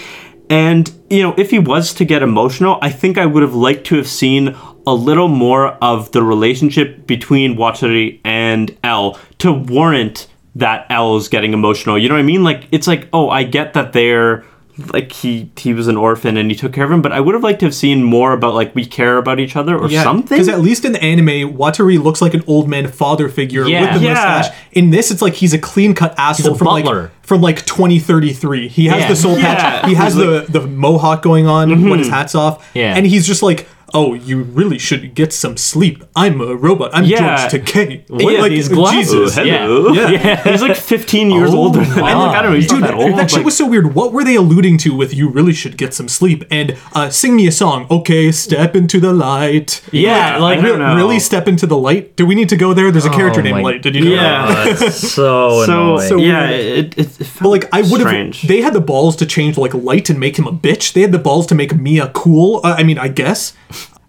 and you know if he was to get emotional, I think I would have liked to have seen a little more of the relationship between Watari and L to warrant that L is getting emotional. You know what I mean? Like it's like, oh, I get that they're like he he was an orphan and he took care of him, but I would have liked to have seen more about like we care about each other or something. Because at least in the anime, Watari looks like an old man father figure Yeah. with the Yeah. mustache. In this, it's like he's a clean cut asshole a from like from like 2033. He has Yeah. the soul Yeah. patch. He has He's the the mohawk going on mm-hmm. when his hat's off. Yeah. and he's just like. Oh, you really should get some sleep. I'm a robot. I'm Yeah. George Takei. With like, these glasses. Jesus. Hello. Yeah. Yeah. (laughs) He's like 15 years Oh older. Than, my and like I don't know. He's Dude, not that old. that shit like- was so weird. What were they alluding to with "You really should get some sleep" and uh, "Sing me a song"? Okay, step into the light. Yeah, like, I don't know. Really step into the light? Do we need to go there? There's a character Oh named Light. Did you know? Yeah. that? Oh, (laughs) so, so. So yeah, weird. it, it, it felt But like I would have, strange. they had the balls to change like Light and make him a bitch. They had the balls to make Mia cool. Uh, I mean, I guess.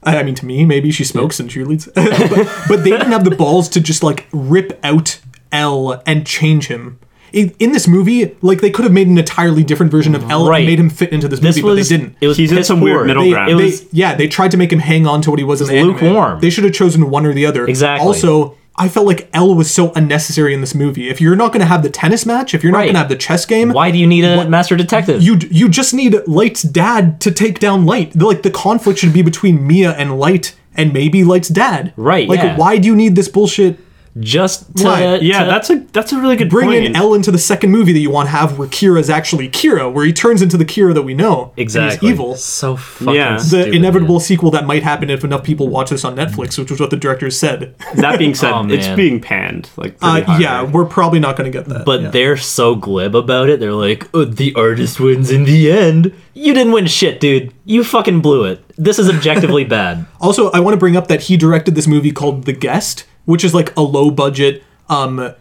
I I mean, to me, maybe she smokes and cheerleads, (laughs) but, but they didn't have the balls to just like rip out L and change him. In, in this movie, like they could have made an entirely different version of L Right. and made him fit into this, this movie, was but they didn't. It was He's in piss some weird poor. middle they, ground. It they- was yeah, they tried to make him hang on to what he was in the anime. lukewarm. They should have chosen one or the other. Exactly. Also, I felt like L was so unnecessary in this movie. If you're not going to have the tennis match, if you're not going to have the chess game, Why do you need a master detective? you you just need Light's dad to take down Light. Like the conflict should be between Mia and Light, and maybe Light's dad. Right, Like, yeah. why do you need this bullshit? Just to, Why? yeah, to- that's a that's a really good Bring point. in L into the second movie that you want to have, where kira is actually Kira, where he turns into the Kira that we know. and he's exactly evil. So fucking Yeah. The The inevitable man. sequel that might happen if enough people watch this on Netflix, which was what the director said. that being said, (laughs) Oh, it's being panned like Uh, pretty hard. yeah, we're probably not going to get that. But Yeah. they're so glib about it. They're like, oh, the artist wins in the end. You didn't win shit, dude. You fucking blew it. This is objectively (laughs) bad. Also, I want to bring up that he directed this movie called The Guest, which is like a low budget um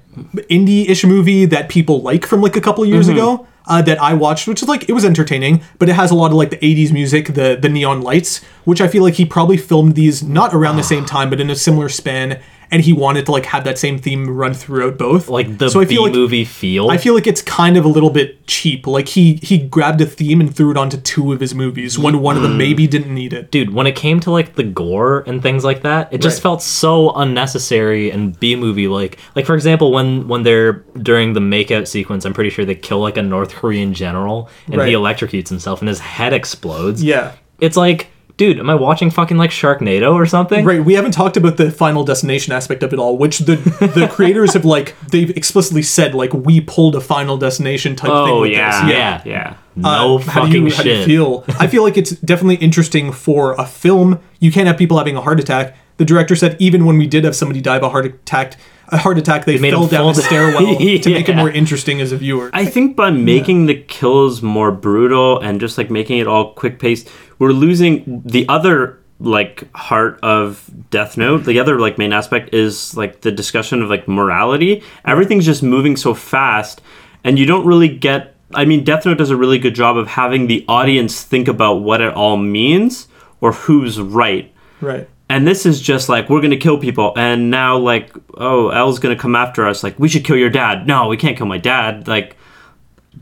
indie-ish movie that people like from like a couple of years ago. Uh, that I watched, which is like it was entertaining, but it has a lot of like the '80s music, the the neon lights, which I feel like he probably filmed these not around the same time, but in a similar span, and he wanted to like have that same theme run throughout both. Like the so I B feel like movie feel. I feel like it's kind of a little bit cheap. Like he he grabbed a theme and threw it onto two of his movies when one of them maybe didn't need it. dude when it came to like the gore and things like that it just Right. felt so unnecessary and b movie like like for example when when they're during the makeout sequence i'm pretty sure they kill like a north korean general and Right. he electrocutes himself and his head explodes Yeah. it's like dude am i watching fucking like sharknado or something Right, we haven't talked about the final destination aspect of it all, which the the (laughs) creators have like they've explicitly said like we pulled a final destination type thing Oh with yeah. Yeah. yeah. no Uh, how fucking do you, shit How do you feel? I feel like it's definitely interesting for a film. You can't have people having a heart attack. The director said even when we did have somebody die of a heart attack, a heart attack, they made fell them down fall the down. stairwell (laughs) to make it more interesting as a viewer. I think by making the kills more brutal and just like making it all quick paced, we're losing the other like heart of Death Note. The other like main aspect is like the discussion of like morality. Everything's just moving so fast, and you don't really get. I mean, Death Note does a really good job of having the audience think about what it all means or who's right. right. And this is just like we're gonna kill people, and now like oh L's gonna come after us. Like we should kill your dad. No, we can't kill my dad. Like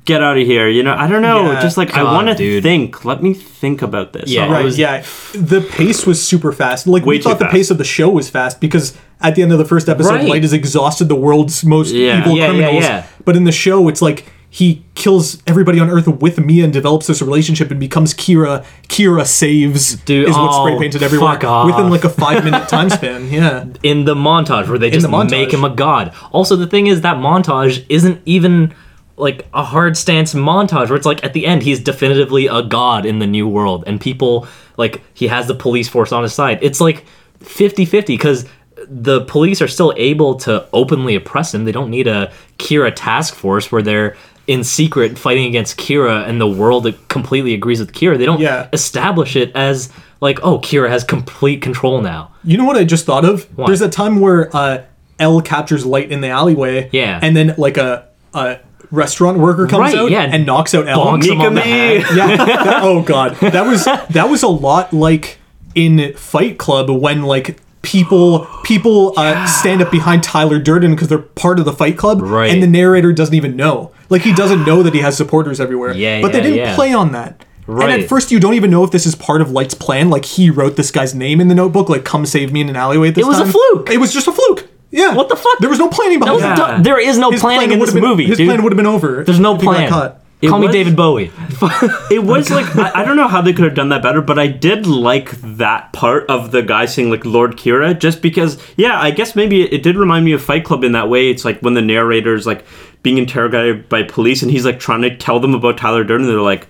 get out of here. You know I don't know. Yeah. just like I want to think. Let me think about this. Yeah, Right, was- yeah. The pace was super fast. Like Way we thought the fast. pace of the show was fast because at the end of the first episode, Right. Light has exhausted the world's most Yeah. evil Yeah, yeah, criminals. yeah. But in the show, it's like he kills everybody on Earth with Mia and develops this relationship and becomes Kira. Kira saves Dude, is what's oh, spray painted everywhere fuck off. within like a five minute time span. Yeah, (laughs) in the montage where they just the make him a god. Also, the thing is that montage isn't even like a hard stance montage where it's like at the end he's definitively a god in the new world and people like he has the police force on his side. It's like 50-50 because the police are still able to openly oppress him. They don't need a Kira task force where they're in secret fighting against Kira and the world that completely agrees with Kira. They don't Yeah. establish it as like, oh, Kira has complete control now. you know what I just thought of? There's a time where uh, L captures Light in the alleyway. Yeah. and then like a a restaurant worker comes Right, out yeah. and knocks out L. Bonks him on the head. (laughs) yeah. that- oh god, that was that was a lot like in Fight Club when like people people uh, stand up behind Tyler Durden because they're part of the Fight Club, Right. And the narrator doesn't even know, like he doesn't know that he has supporters everywhere. Yeah, but they didn't yeah. play on that. And at first, you don't even know if this is part of Light's plan. Like he wrote this guy's name in the notebook, like "Come save me in an alleyway." At this It was a fluke. It was just a fluke. Yeah. What the fuck? There was no planning behind was that. a there is no His planning plan in this would've been- movie, His dude. plan would have been over. There's no if he got plan. caught. It Call me was- David Bowie. (laughs) It was like I, I don't know how they could have done that better, but I did like that part of the guy saying like Lord Kira, just because yeah, I guess maybe it, did remind me of Fight Club in that way. It's like when the narrator's like being interrogated by police and he's like trying to tell them about Tyler Durden, they're like,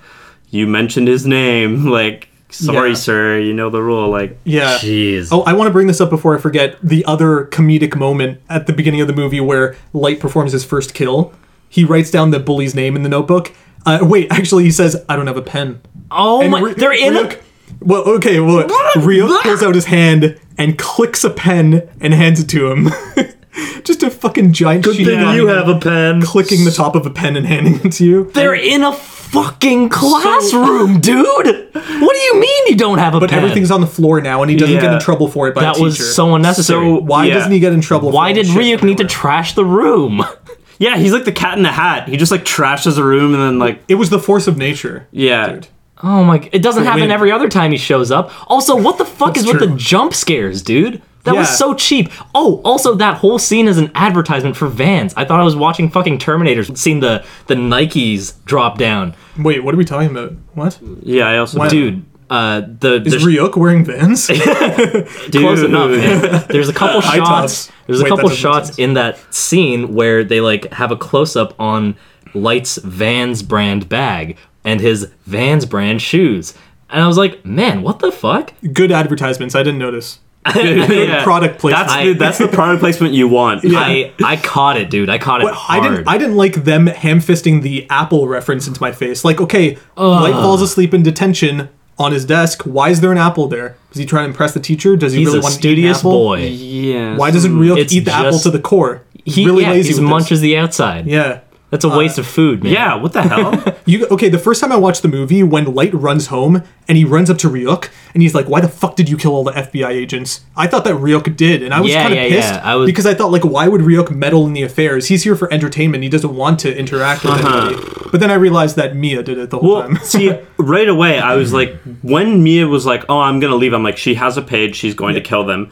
You mentioned his name, (laughs) like sorry Yeah. sir, you know the rule, like Yeah. Jeez. Oh, I want to bring this up before I forget. The other comedic moment at the beginning of the movie where Light performs his first kill. He writes down the bully's name in the notebook. Uh, wait, actually, he says, "I don't have a pen." Oh And my! Ry- they're in. Ryuk- A, well, okay, well, Ryuk pulls out his hand and clicks a pen and hands it to him. (laughs) Just a fucking giant sheet of you have a pen. clicking the top of a pen and handing it to you. They're in a fucking classroom, dude. What do you mean you don't have a But pen? everything's on the floor now, and he doesn't get Yeah. in trouble for it by that the was teacher. so unnecessary. So- Why Yeah. doesn't he get in trouble? Why for did shit Ryuk need to everywhere? trash the room? (laughs) Yeah, he's like the cat in the hat. He just like trashes a room and then like It was the force of nature. yeah. Dude. Oh my! It doesn't happen wait. every other time he shows up. Also, what the fuck That's is with the true. jump scares, dude? That was so cheap. Oh, also that whole scene is an advertisement for Vans. I thought I was watching fucking Terminators, seeing the the Nikes drop down. Wait, what are we talking about? What? Yeah, I also Why- Dude, uh, the Is there's- Ryuk wearing Vans? (laughs) close enough. man. There's a couple (laughs) shots. There's a Wait, couple that doesn't make shots sense. in that scene where they like have a close up on Light's Vans brand bag and his Vans brand shoes. And I was like, man, what the fuck? Good advertisements. I didn't notice. Yeah. product placement. That's I- the, that's the product placement you want. I I caught it, dude. I caught it I hard. didn't. I didn't like them ham-fisting the Apple reference into my face. Like, okay, Light falls asleep in detention on his desk. Why is there an apple there? Is he trying to impress the teacher? Does he He's really a want to eat an apple? boy. Yeah. Why doesn't Ryuk eat the apple to the core? He really yeah, lazy he with this. munches the outside. Yeah. That's a uh, waste of food, man. Yeah, what the hell? (laughs) You okay? The first time I watched the movie, when Light runs home and he runs up to Ryuk and he's like, "Why the fuck did you kill all the FBI agents?" I thought that Ryuk did, and I was Yeah, kind of yeah, pissed yeah. I was- because I thought like, why would Ryuk meddle in the affairs? He's here for entertainment. He doesn't want to interact with uh-huh. anybody. But then I realized that Mia did it the whole well, time. (laughs) see, right away, I was like, when Mia was like, "Oh, I'm gonna leave," I'm like, "She has a page. She's going to kill them."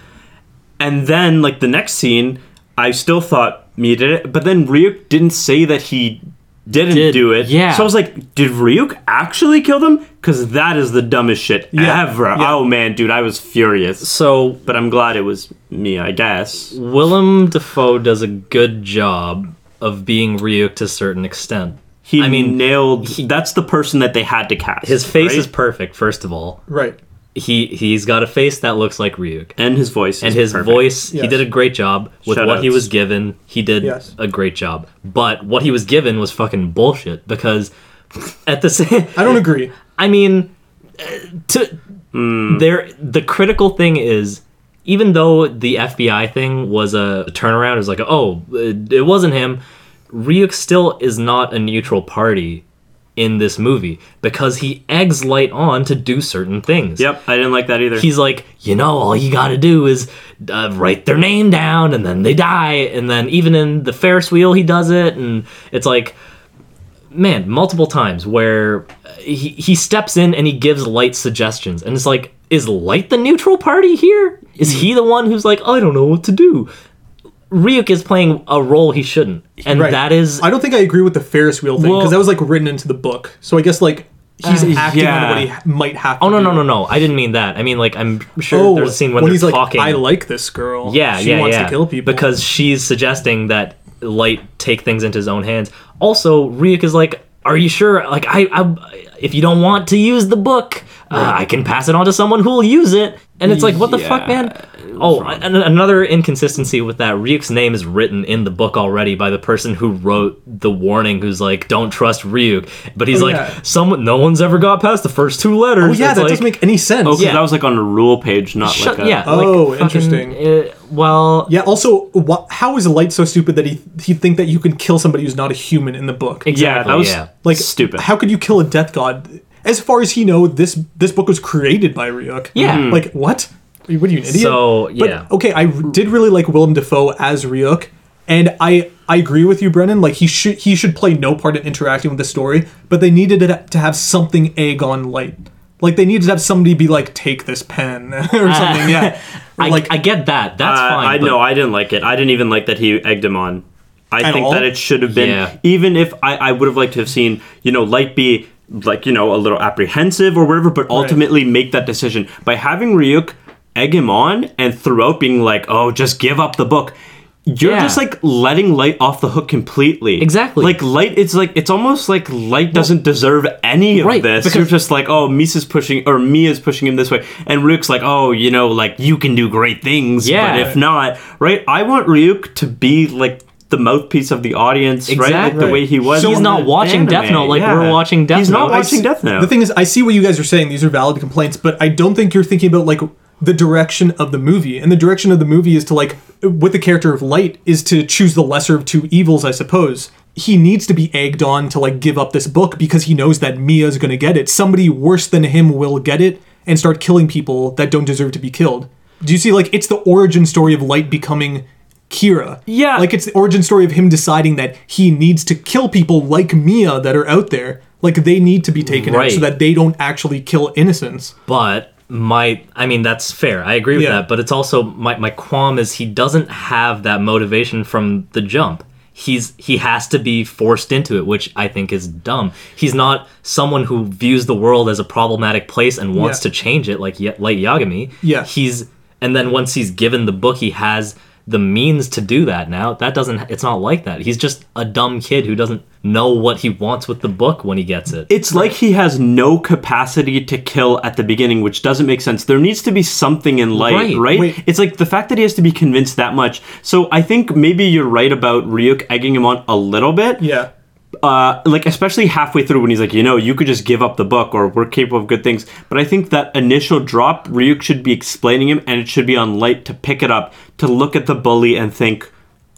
And then, like the next scene, I still thought Mia did it, but then Ryuk didn't say that he didn't Did- do it. yeah. So I was like, "Did Ryuk actually kill them?" Because that is the dumbest shit Yeah, ever. yeah. Oh man, dude, I was furious. So But I'm glad it was me, I guess. Willem Dafoe does a good job of being Ryuk to a certain extent. He I mean, nailed. that's the person that they had to cast. His face right? is perfect. First of all, right. He he's got a face that looks like Ryuk, and his voice, and is his perfect. voice. He did a great job with what he was given. He did Yes. a great job, but what he was given was fucking bullshit because at the same. I don't agree. I mean, uh, to there, the critical thing is, even though the FBI thing was a turnaround, it was like, oh, it, it wasn't him. Ryuk still is not a neutral party in this movie because he eggs Light on to do certain things. Yep, I didn't like that either. He's like, you know, all you got to do is uh, write their name down, and then they die, and then even in the Ferris wheel, he does it, and it's like, man, multiple times where he, he steps in and he gives Light suggestions. And it's like, is Light the neutral party here? Is he the one who's like, I don't know what to do? Ryuk is playing a role he shouldn't, and Right. that is I don't think I agree with the Ferris wheel thing because Well- that was like written into the book. So I guess like he's Uh, acting yeah. on what he might have. to Oh no no do. no no! I didn't mean that. I mean like I'm sure Oh, there's a scene when, when they're he's talking. like, "I like this girl. yeah, she yeah, wants yeah. to kill people because she's suggesting that Light take things into his own hands. Also, Ryuk is like, "Are you sure? Like, I, I if you don't want to use the book, uh, I can pass it on to someone who will use it." And it's like, what the fuck, man? Oh, and another inconsistency with that: Ryuk's name is written in the book already by the person who wrote the warning, who's like, "Don't trust Ryuk," but he's Oh, like, yeah. "Someone, no one's ever got past the first two letters." Oh yeah, It's that like, doesn't make any sense. Oh, 'cause Yeah. that was like on a rule page, not Shut, like a. yeah. Oh, like, fucking, interesting. uh, well, Yeah. Also, wha how is Light so stupid that he he think that you can kill somebody who's not a human in the book? Yeah, that was yeah. Like stupid. How could you kill a death god? As far as he know, this this book was created by Ryuk. Yeah. Mhm. Like what? What are you an idiot? So, But, yeah. okay, I did really like Willem Dafoe as Ryuk, and I I agree with you, Brennan. Like he should he should play no part in interacting with the story, but they needed it to have something egg on Light. Like they needed to have somebody be like, take this pen (laughs) or (laughs) something. Yeah. I, like I get that. That's Uh, fine. I but- know. I didn't like it. I didn't even like that he egged him on. I At think all? that it should have been, Yeah. even if I, I would have liked to have seen, you know, Light be like, you know, a little apprehensive or whatever, but ultimately make that decision. By having Ryuk egg him on and throughout being like, oh, just give up the book. You're Yeah. just like letting Light off the hook completely. Exactly. Like Light, it's like it's almost like Light doesn't deserve any of Right, this. because- You're just like, oh, Misa's pushing or Mia's pushing him this way, and Ryuk's like, oh, you know, like you can do great things. Yeah. But if not, right? I want Ryuk to be like the mouthpiece of the audience, right? Like the way he was. So He's not watching anime. Death Note like we're watching Death He's Note. not watching see- Death Note. The thing is, I see what you guys are saying. These are valid complaints, but I don't think you're thinking about like the direction of the movie. And the direction of the movie is to like, with the character of Light, is to choose the lesser of two evils, I suppose. He needs to be egged on to like give up this book because he knows that Mia's gonna get it. Somebody worse than him will get it and start killing people that don't deserve to be killed. Do you see? Like, it's the origin story of Light becoming Kira. Yeah. Like it's the origin story of him deciding that he needs to kill people like Mia that are out there. Like they need to be taken out so that they don't actually kill innocents. But my, I mean, that's fair. I agree with Yeah. that. But it's also my my qualm is he doesn't have that motivation from the jump. He's he has to be forced into it, which I think is dumb. He's not someone who views the world as a problematic place and wants Yeah. to change it, like like Yagami. Yeah. He's and then once he's given the book, he has the means to do that. Now that doesn't. It's not like that. He's just a dumb kid who doesn't know what he wants with the book when he gets it. it's like he has no capacity to kill at the beginning, which doesn't make sense. There needs to be something in light, Right. right? Wait. It's like the fact that he has to be convinced that much. So I think maybe you're right about Ryuk egging him on a little bit. Yeah. Uh, like especially halfway through when he's like, you know, you could just give up the book or we're capable of good things. But I think that initial drop, Ryuk should be explaining him, and it should be on Light to pick it up, to look at the bully and think,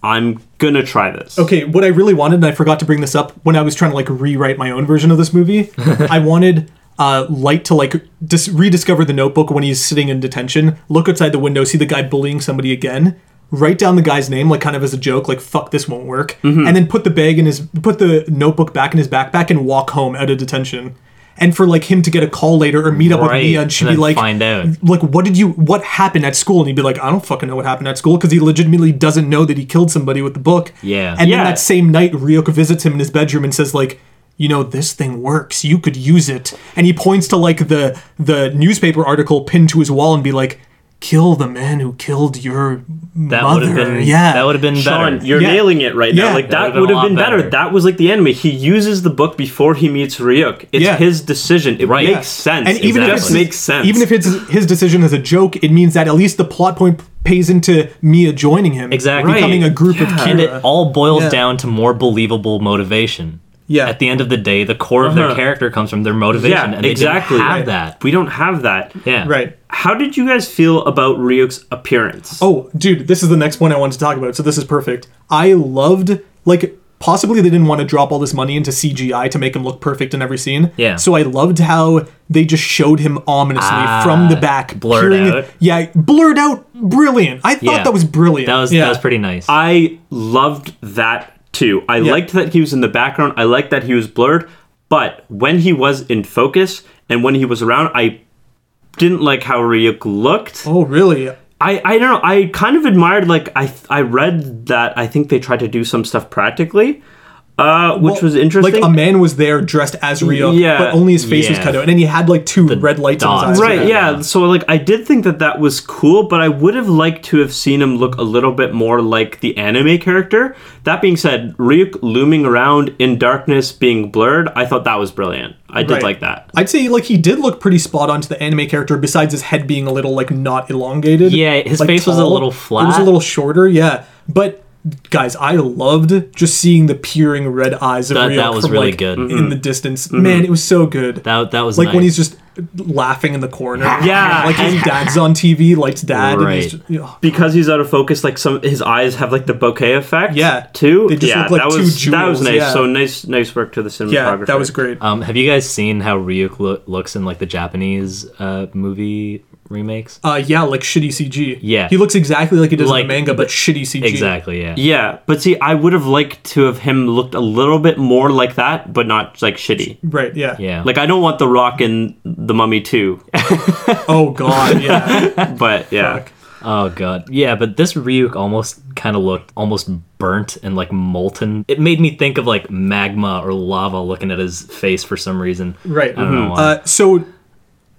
I'm gonna try this. Okay, what I really wanted, and I forgot to bring this up when I was trying to like rewrite my own version of this movie, (laughs) I wanted uh, Light to like dis- rediscover the notebook when he's sitting in detention, look outside the window, see the guy bullying somebody again, write down the guy's name like kind of as a joke, like fuck this won't work, Mm-hmm. and then put the bag in his put the notebook back in his backpack and walk home out of detention. And for like him to get a call later or meet up with Right, Mia and she'd and be like find out. like what did you what happened at school and he'd be like i don't fucking know what happened at school because he legitimately doesn't know that he killed somebody with the book Yeah. and Yeah. then that same night ryuk visits him in his bedroom and says like you know this thing works you could use it and he points to like the the newspaper article pinned to his wall and be like kill the man who killed your That mother would been yeah That would have been Sean, better. you're Yeah. nailing it right Yeah. now. Like That that, would've been been better. better. That was like the anime. He uses the book before he meets Ryuk. It's Yeah. his decision. It Right. makes Yeah. sense. and it even if just it's makes sense. even if it's his decision as a joke it means that at least the plot point pays into mia joining him Exactly. becoming a group of Yeah. Kira. and it all boils Yeah. down to more believable motivation. Yeah. At the end of the day, the core of their Uh-huh. character comes from their motivation, yeah, and they exactly. didn't have Right. that. we don't have that. Yeah. right How did you guys feel about Ryuk's appearance? Oh, dude, this is the next point I wanted to talk about. So this is perfect. I loved like possibly they didn't want to drop all this money into CGI to make him look perfect in every scene. Yeah. So I loved how they just showed him ominously Ah, from the back, blurred peering- out. Yeah, blurred out. Brilliant. I thought Yeah. that was brilliant. That was yeah. that was pretty nice. I loved that too. I Yeah. liked that he was in the background. I liked that he was blurred. But when he was in focus and when he was around, I didn't like how Ryuk looked. Oh, really? I, I don't know. I kind of admired like I I read that I think they tried to do some stuff practically, uh, which Well, was interesting. Like a man was there dressed as Ryuk, Yeah. but only his face was Yeah. cut out, and then he had like two red lights on his eyes. Right, Yeah. yeah. So like I did think that that was cool, but I would have liked to have seen him look a little bit more like the anime character. That being said, Ryuk looming around in darkness being blurred, I thought that was brilliant. I did Right. like that. I'd say like he did look pretty spot on to the anime character, besides his head being a little like not elongated. Yeah, his like, face was a little little It was a little shorter, yeah. But guys, I loved just seeing the peering red eyes of That- Ryuk that was from, really like, good. in the distance. Man, it was so good. That that was like when he's just laughing in the corner. Yeah, like his dad's on TV, Light's dad, and Right. he's just, oh, Because he's out of focus, like some his eyes have like the bokeh effect. Yeah. too. They just yeah, look like that two was that was nice. yeah. So nice, nice work to the cinematographer. yeah, that was great. Um, have you guys seen how Ryuk lo- looks in like the Japanese uh, movie remakes? Uh, yeah, like shitty CG. Yeah. he looks exactly like he does Like in the manga, but shitty CG. Exactly. Yeah. Yeah, but see, I would have liked to have him looked a little bit more like that, but not like shitty. Right. Yeah. Yeah. Like I don't want The Rock in The Mummy too, (laughs) Oh God. Yeah. (laughs) but yeah. Fuck. Oh god. Yeah, but this Ryuk almost kind of looked almost burnt and like molten. It made me think of like magma or lava looking at his face for some reason. Right. I don't know why. Uh, so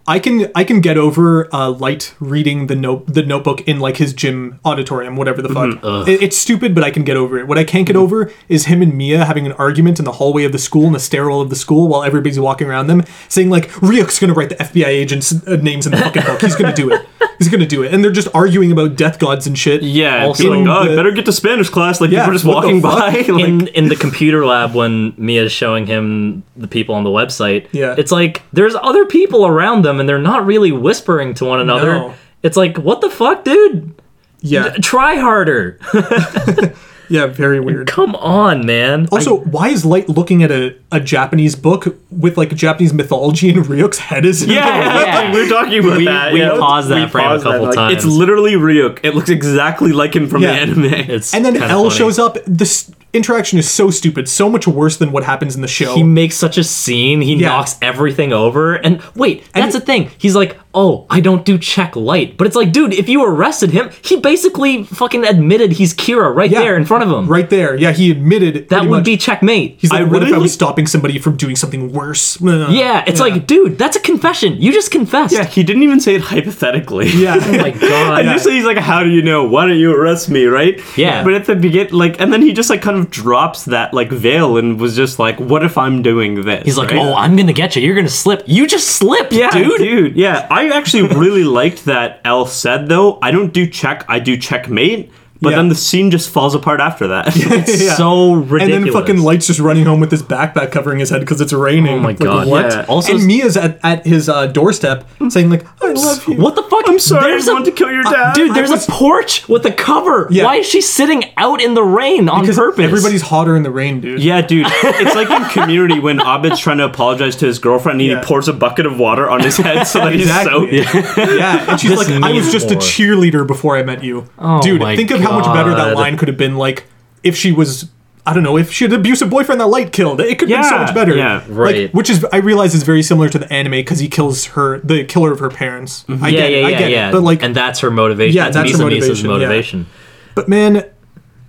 I can I can get over uh, light reading the note the notebook in like his gym auditorium, whatever the fuck. It- it's stupid, but I can get over it. What I can't get over is him and Mia having an argument in the hallway of the school, in the stairwell of the school, while everybody's walking around them, saying like Ryuk's gonna write the FBI agents' uh, names in the fucking book. He's gonna do it. (laughs) He's gonna do it, and they're just arguing about death gods and shit. Yeah, Also- also, like, oh, the- I better get to Spanish class. Like Yeah, people are just walking by. (laughs) (laughs) like, in in the computer lab when Mia's showing him the people on the website, Yeah. it's like there's other people around them and they're not really whispering to one another. No. It's like what the fuck, dude? Yeah. Try harder. (laughs) Yeah. Very weird. Come on, man. Also, why is Light looking at a, a Japanese book with like Japanese mythology and Ryuk's head is in yeah, the- Yeah. we're talking about We- that. we yeah. paused that frame a paused couple like, times. It's literally Ryuk. It looks exactly like him from Yeah. the anime. it's And then kinda L funny. shows up. This interaction is so stupid, so much worse than what happens in the show. He makes such a scene. He Yeah. knocks everything over. And wait, that's And- the thing. He's like, "Oh, I don't do check light." But it's like, dude, if you arrested him, he basically fucking admitted he's Kira right Yeah. there in front of him. right there. Yeah, he admitted That would much- be checkmate. He's like, I what if I was stopping somebody from doing something worse? (laughs) yeah, it's like, dude, that's a confession. You just confessed. Yeah, he didn't even say it hypothetically. yeah. (laughs) Oh my (laughs) god. And Initially, he's like, "How do you know? Why don't you arrest me?" Right? Yeah. But at the begin, like, and then he just like kind of drops that like veil and was just like, "What if I'm doing this?" He's like, right? "Oh, I'm gonna get you. You're gonna slip. You just slipped, Yeah, dude." dude. Yeah, I actually really liked that L said though. I don't do check, I do checkmate. But Yeah. then the scene just falls apart after that. (laughs) (laughs) It's Yeah. so ridiculous. and then fucking Light's just running home with his backpack covering his head because it's raining. Oh my Like, god. what? Yeah. Also, and Mia's at, at his uh, doorstep saying like, "I love you." what the fuck? I'm sorry, There's I want to kill your dad. Dude, there's was- a porch with a cover. Yeah. Why is she sitting out in the rain on Because purpose? everybody's hotter in the rain, dude. Yeah, dude. (laughs) It's like in Community when Abed's trying to apologize to his girlfriend and he pours a bucket of water on his head so that he's Exactly. soaked. Yeah, and she's This like, "I was just a cheerleader before I met you." Oh dude, think of how much better that line could have been. Like, if she was, I don't know, if she had an abusive boyfriend that Light killed, it could have been so Yeah, much better. yeah. Like, Right. which is, I realize, is very similar to the anime because he kills her, the killer of her parents. I yeah, get yeah, it, I yeah, get yeah. it. But like, and that's her motivation. Yeah, that's her Misa Misa's motivation, yeah. motivation. but man,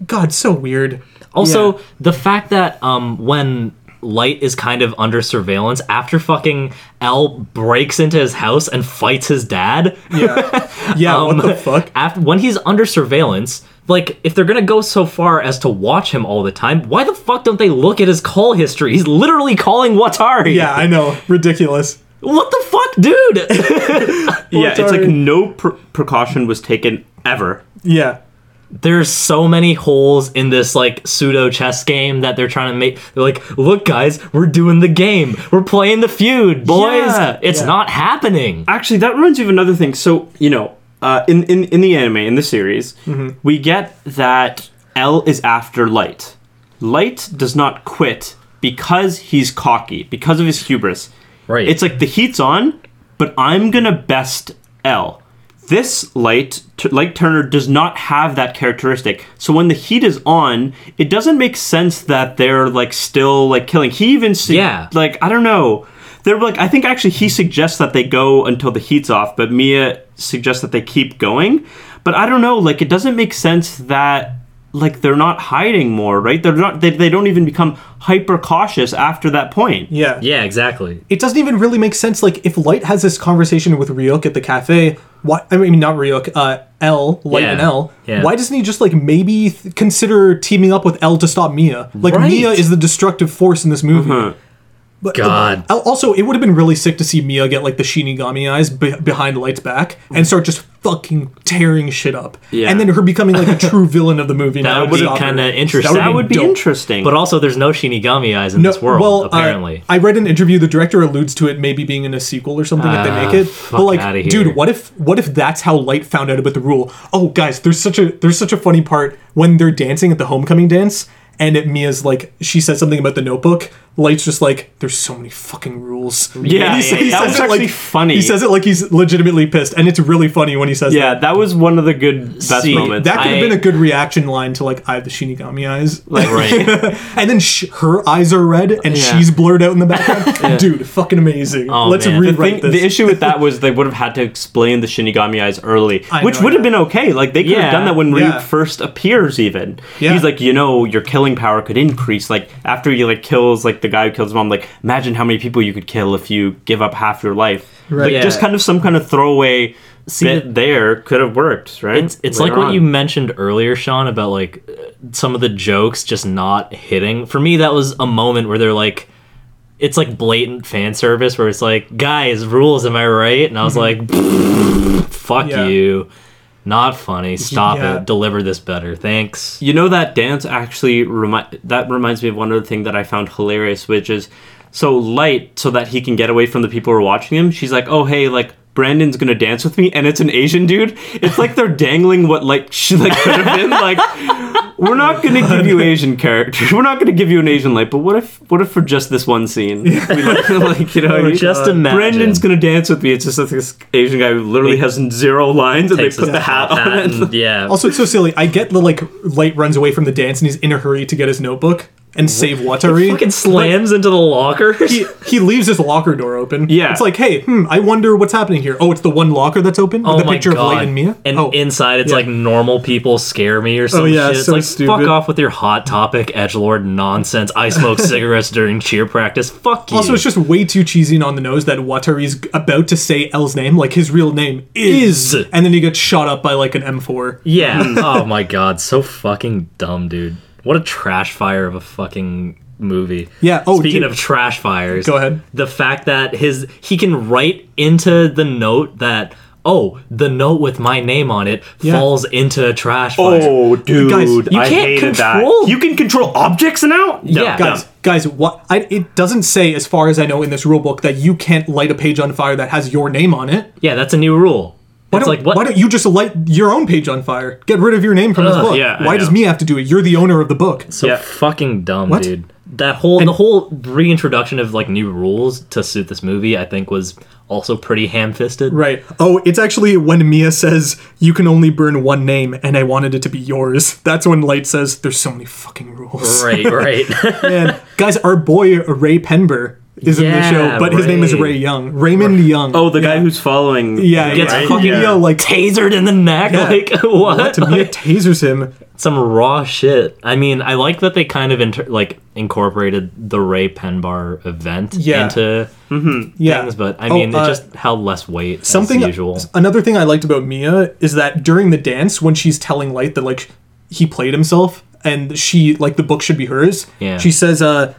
God, so weird. Also, Yeah. the fact that um, when Light is kind of under surveillance after fucking L breaks into his house and fights his dad. Yeah, (laughs) yeah. Um, what the fuck? (laughs) After when he's under surveillance, like if they're gonna go so far as to watch him all the time, why the fuck don't they look at his call history? He's literally calling Watari. Yeah, I know, ridiculous. What the fuck, dude? (laughs) Yeah, it's like no pr- precaution was taken ever. Yeah, There's so many holes in this like pseudo chess game that they're trying to make. They're like, look, guys, we're doing the game. We're playing the feud, boys. Yeah, it's yeah. not happening. Actually, that reminds me of another thing. So, you know, uh, in, in, in the anime, in the series, we get that L is after Light. Light does not quit because he's cocky, because of his hubris. Right. It's like the heat's on, but I'm gonna best L. This light, T- Light Turner, does not have that characteristic. So when the heat is on, it doesn't make sense that they're like still like killing. He even su- Yeah. like I don't know. They're like I think actually he suggests that they go until the heat's off, but Mia suggests that they keep going. But I don't know, like it doesn't make sense that like they're not hiding more, right? They're not they, they don't even become hyper cautious after that point. Yeah. Yeah, exactly. It doesn't even really make sense. Like, if Light has this conversation with Ryuk at the cafe, why? I mean, not Ryuk, uh, L, Light Yeah. and L. Yeah. Why doesn't he just like maybe th- consider teaming up with L to stop Mia? Like, Right. Mia is the destructive force in this movie. But, God. Al- Also, it would have been really sick to see Mia get like the Shinigami eyes be- behind Light's back and start just fucking tearing shit up. Yeah. And then her becoming like a true (laughs) villain of the movie. That would and be stop her. kind of interesting. That would be dope. interesting. But also, there's no Shinigami eyes in this world, well, uh, apparently. I read an interview. The director alludes to it maybe being in a sequel or something if they Ah, make it. fuck But like, here. dude, what if what if that's how Light found out about the rule? Oh, guys, there's such a there's such a funny part when they're dancing at the homecoming dance, and it, Mia's like she says something about the notebook. Light's just like, there's so many fucking rules. Yeah, he, yeah, he that says was it actually like, funny. He says it like he's legitimately pissed, and it's really funny when he says that. yeah, that. that was one of the good best See, moments. That could have I- been a good reaction line to like I have the Shinigami eyes. Like, (laughs) right. and then sh- her eyes are red and Yeah. she's blurred out in the background. (laughs) Dude, fucking amazing. Oh, Let's man. The rewrite thing, this. the issue with that (laughs) was they would have had to explain the Shinigami eyes early, I which would have been okay. Like they could Yeah, have done that when Ryuk yeah. first appears. Even Yeah. he's like, you know, your killing power could increase. Like after he like kills like the guy who kills his mom. Like imagine how many people you could kill if you give up half your life. Right. Like Yeah. just kind of some kind of throwaway See, bit the- there could have worked, right? It's, it's like Later what on. you mentioned earlier, Sean, about like uh, some of the jokes just not hitting. For me, that was a moment where they're like, it's like blatant fan service where it's like, guys, rules, am I right? And I was like, fuck Mm-hmm. Yeah. you. Not funny. (laughs) Stop Yeah. it. Deliver this better. Thanks. You know that dance actually remind that reminds me of one other thing that I found hilarious, which is so light so that he can get away from the people who are watching him. She's like, "Oh hey, like Brandon's gonna dance with me," and it's an Asian dude. It's like they're dangling what like (laughs) she like could have been. Like, we're not gonna give you Asian characters. We're not gonna give you an Asian light. But what if what if for just this one scene, we (laughs) like, like, you know, Or just uh, imagine. Brandon's gonna dance with me. It's just like this Asian guy who literally has zero lines, and they put the hat top on it. and- yeah. also, it's so silly. I get the like light runs away from the dance and he's in a hurry to get his notebook and save Watari. He fucking slams into the lockers. (laughs) he, he leaves his locker door open. Yeah. It's like, hey, hmm, I wonder what's happening here. Oh, it's the one locker that's open Oh the my picture god! of Light and Mia. And oh, inside, it's yeah. like normal people scare me or some Oh, yeah, shit. It's so like stupid. fuck off with your hot topic edge lord nonsense. I smoke (laughs) cigarettes during cheer practice. Fuck you. Also, it's just way too cheesy and on the nose that Watari's about to say L's name, like his real name is, Is. and then he gets shot up by like an M4. yeah. (laughs) oh my god, so fucking dumb, dude. What a trash fire of a fucking movie. Yeah, oh, speaking dude. of trash fires, Go ahead. The fact that his he can write into the note that. Oh, the note with my name on it Yeah. falls into a trash fire. Oh, dude, Guys, you I can't hated control- that. You can control objects now. No, Yeah. Guys, guys, what? I, it doesn't say, as far as I know, in this rule book that you can't light a page on fire that has your name on it. Yeah, that's a new rule. Why it's don't, like what? why don't you just light your own page on fire? Get rid of your name from this Ugh, book. yeah, I why does know. me have to do it? You're the owner of the book. so Yeah. fucking dumb, What? dude. That whole And the whole reintroduction of like new rules to suit this movie, I think, was also pretty ham-fisted. Right. Oh, it's actually when Mia says you can only burn one name, and I wanted it to be yours. That's when Light says there's so many fucking rules. Right, right. (laughs) Man, guys, our boy Raye Penber is in the show, but his name is Ray. Ray Young, Raymond Young. Oh, the guy who's following. yeah, gets yeah. fucking Mia like Tasered in the neck, Yeah. like (laughs) what? what? Mia tasers him. Some raw shit. I mean, I like that they kind of inter- like incorporated the Raye Penber event Yeah. into Yeah, things, but I Oh, mean, uh, it just held less weight something as usual. Another thing I liked about Mia is that during the dance, when she's telling Light that like he played himself and she like the book should be hers, Yeah. she says, "Uh,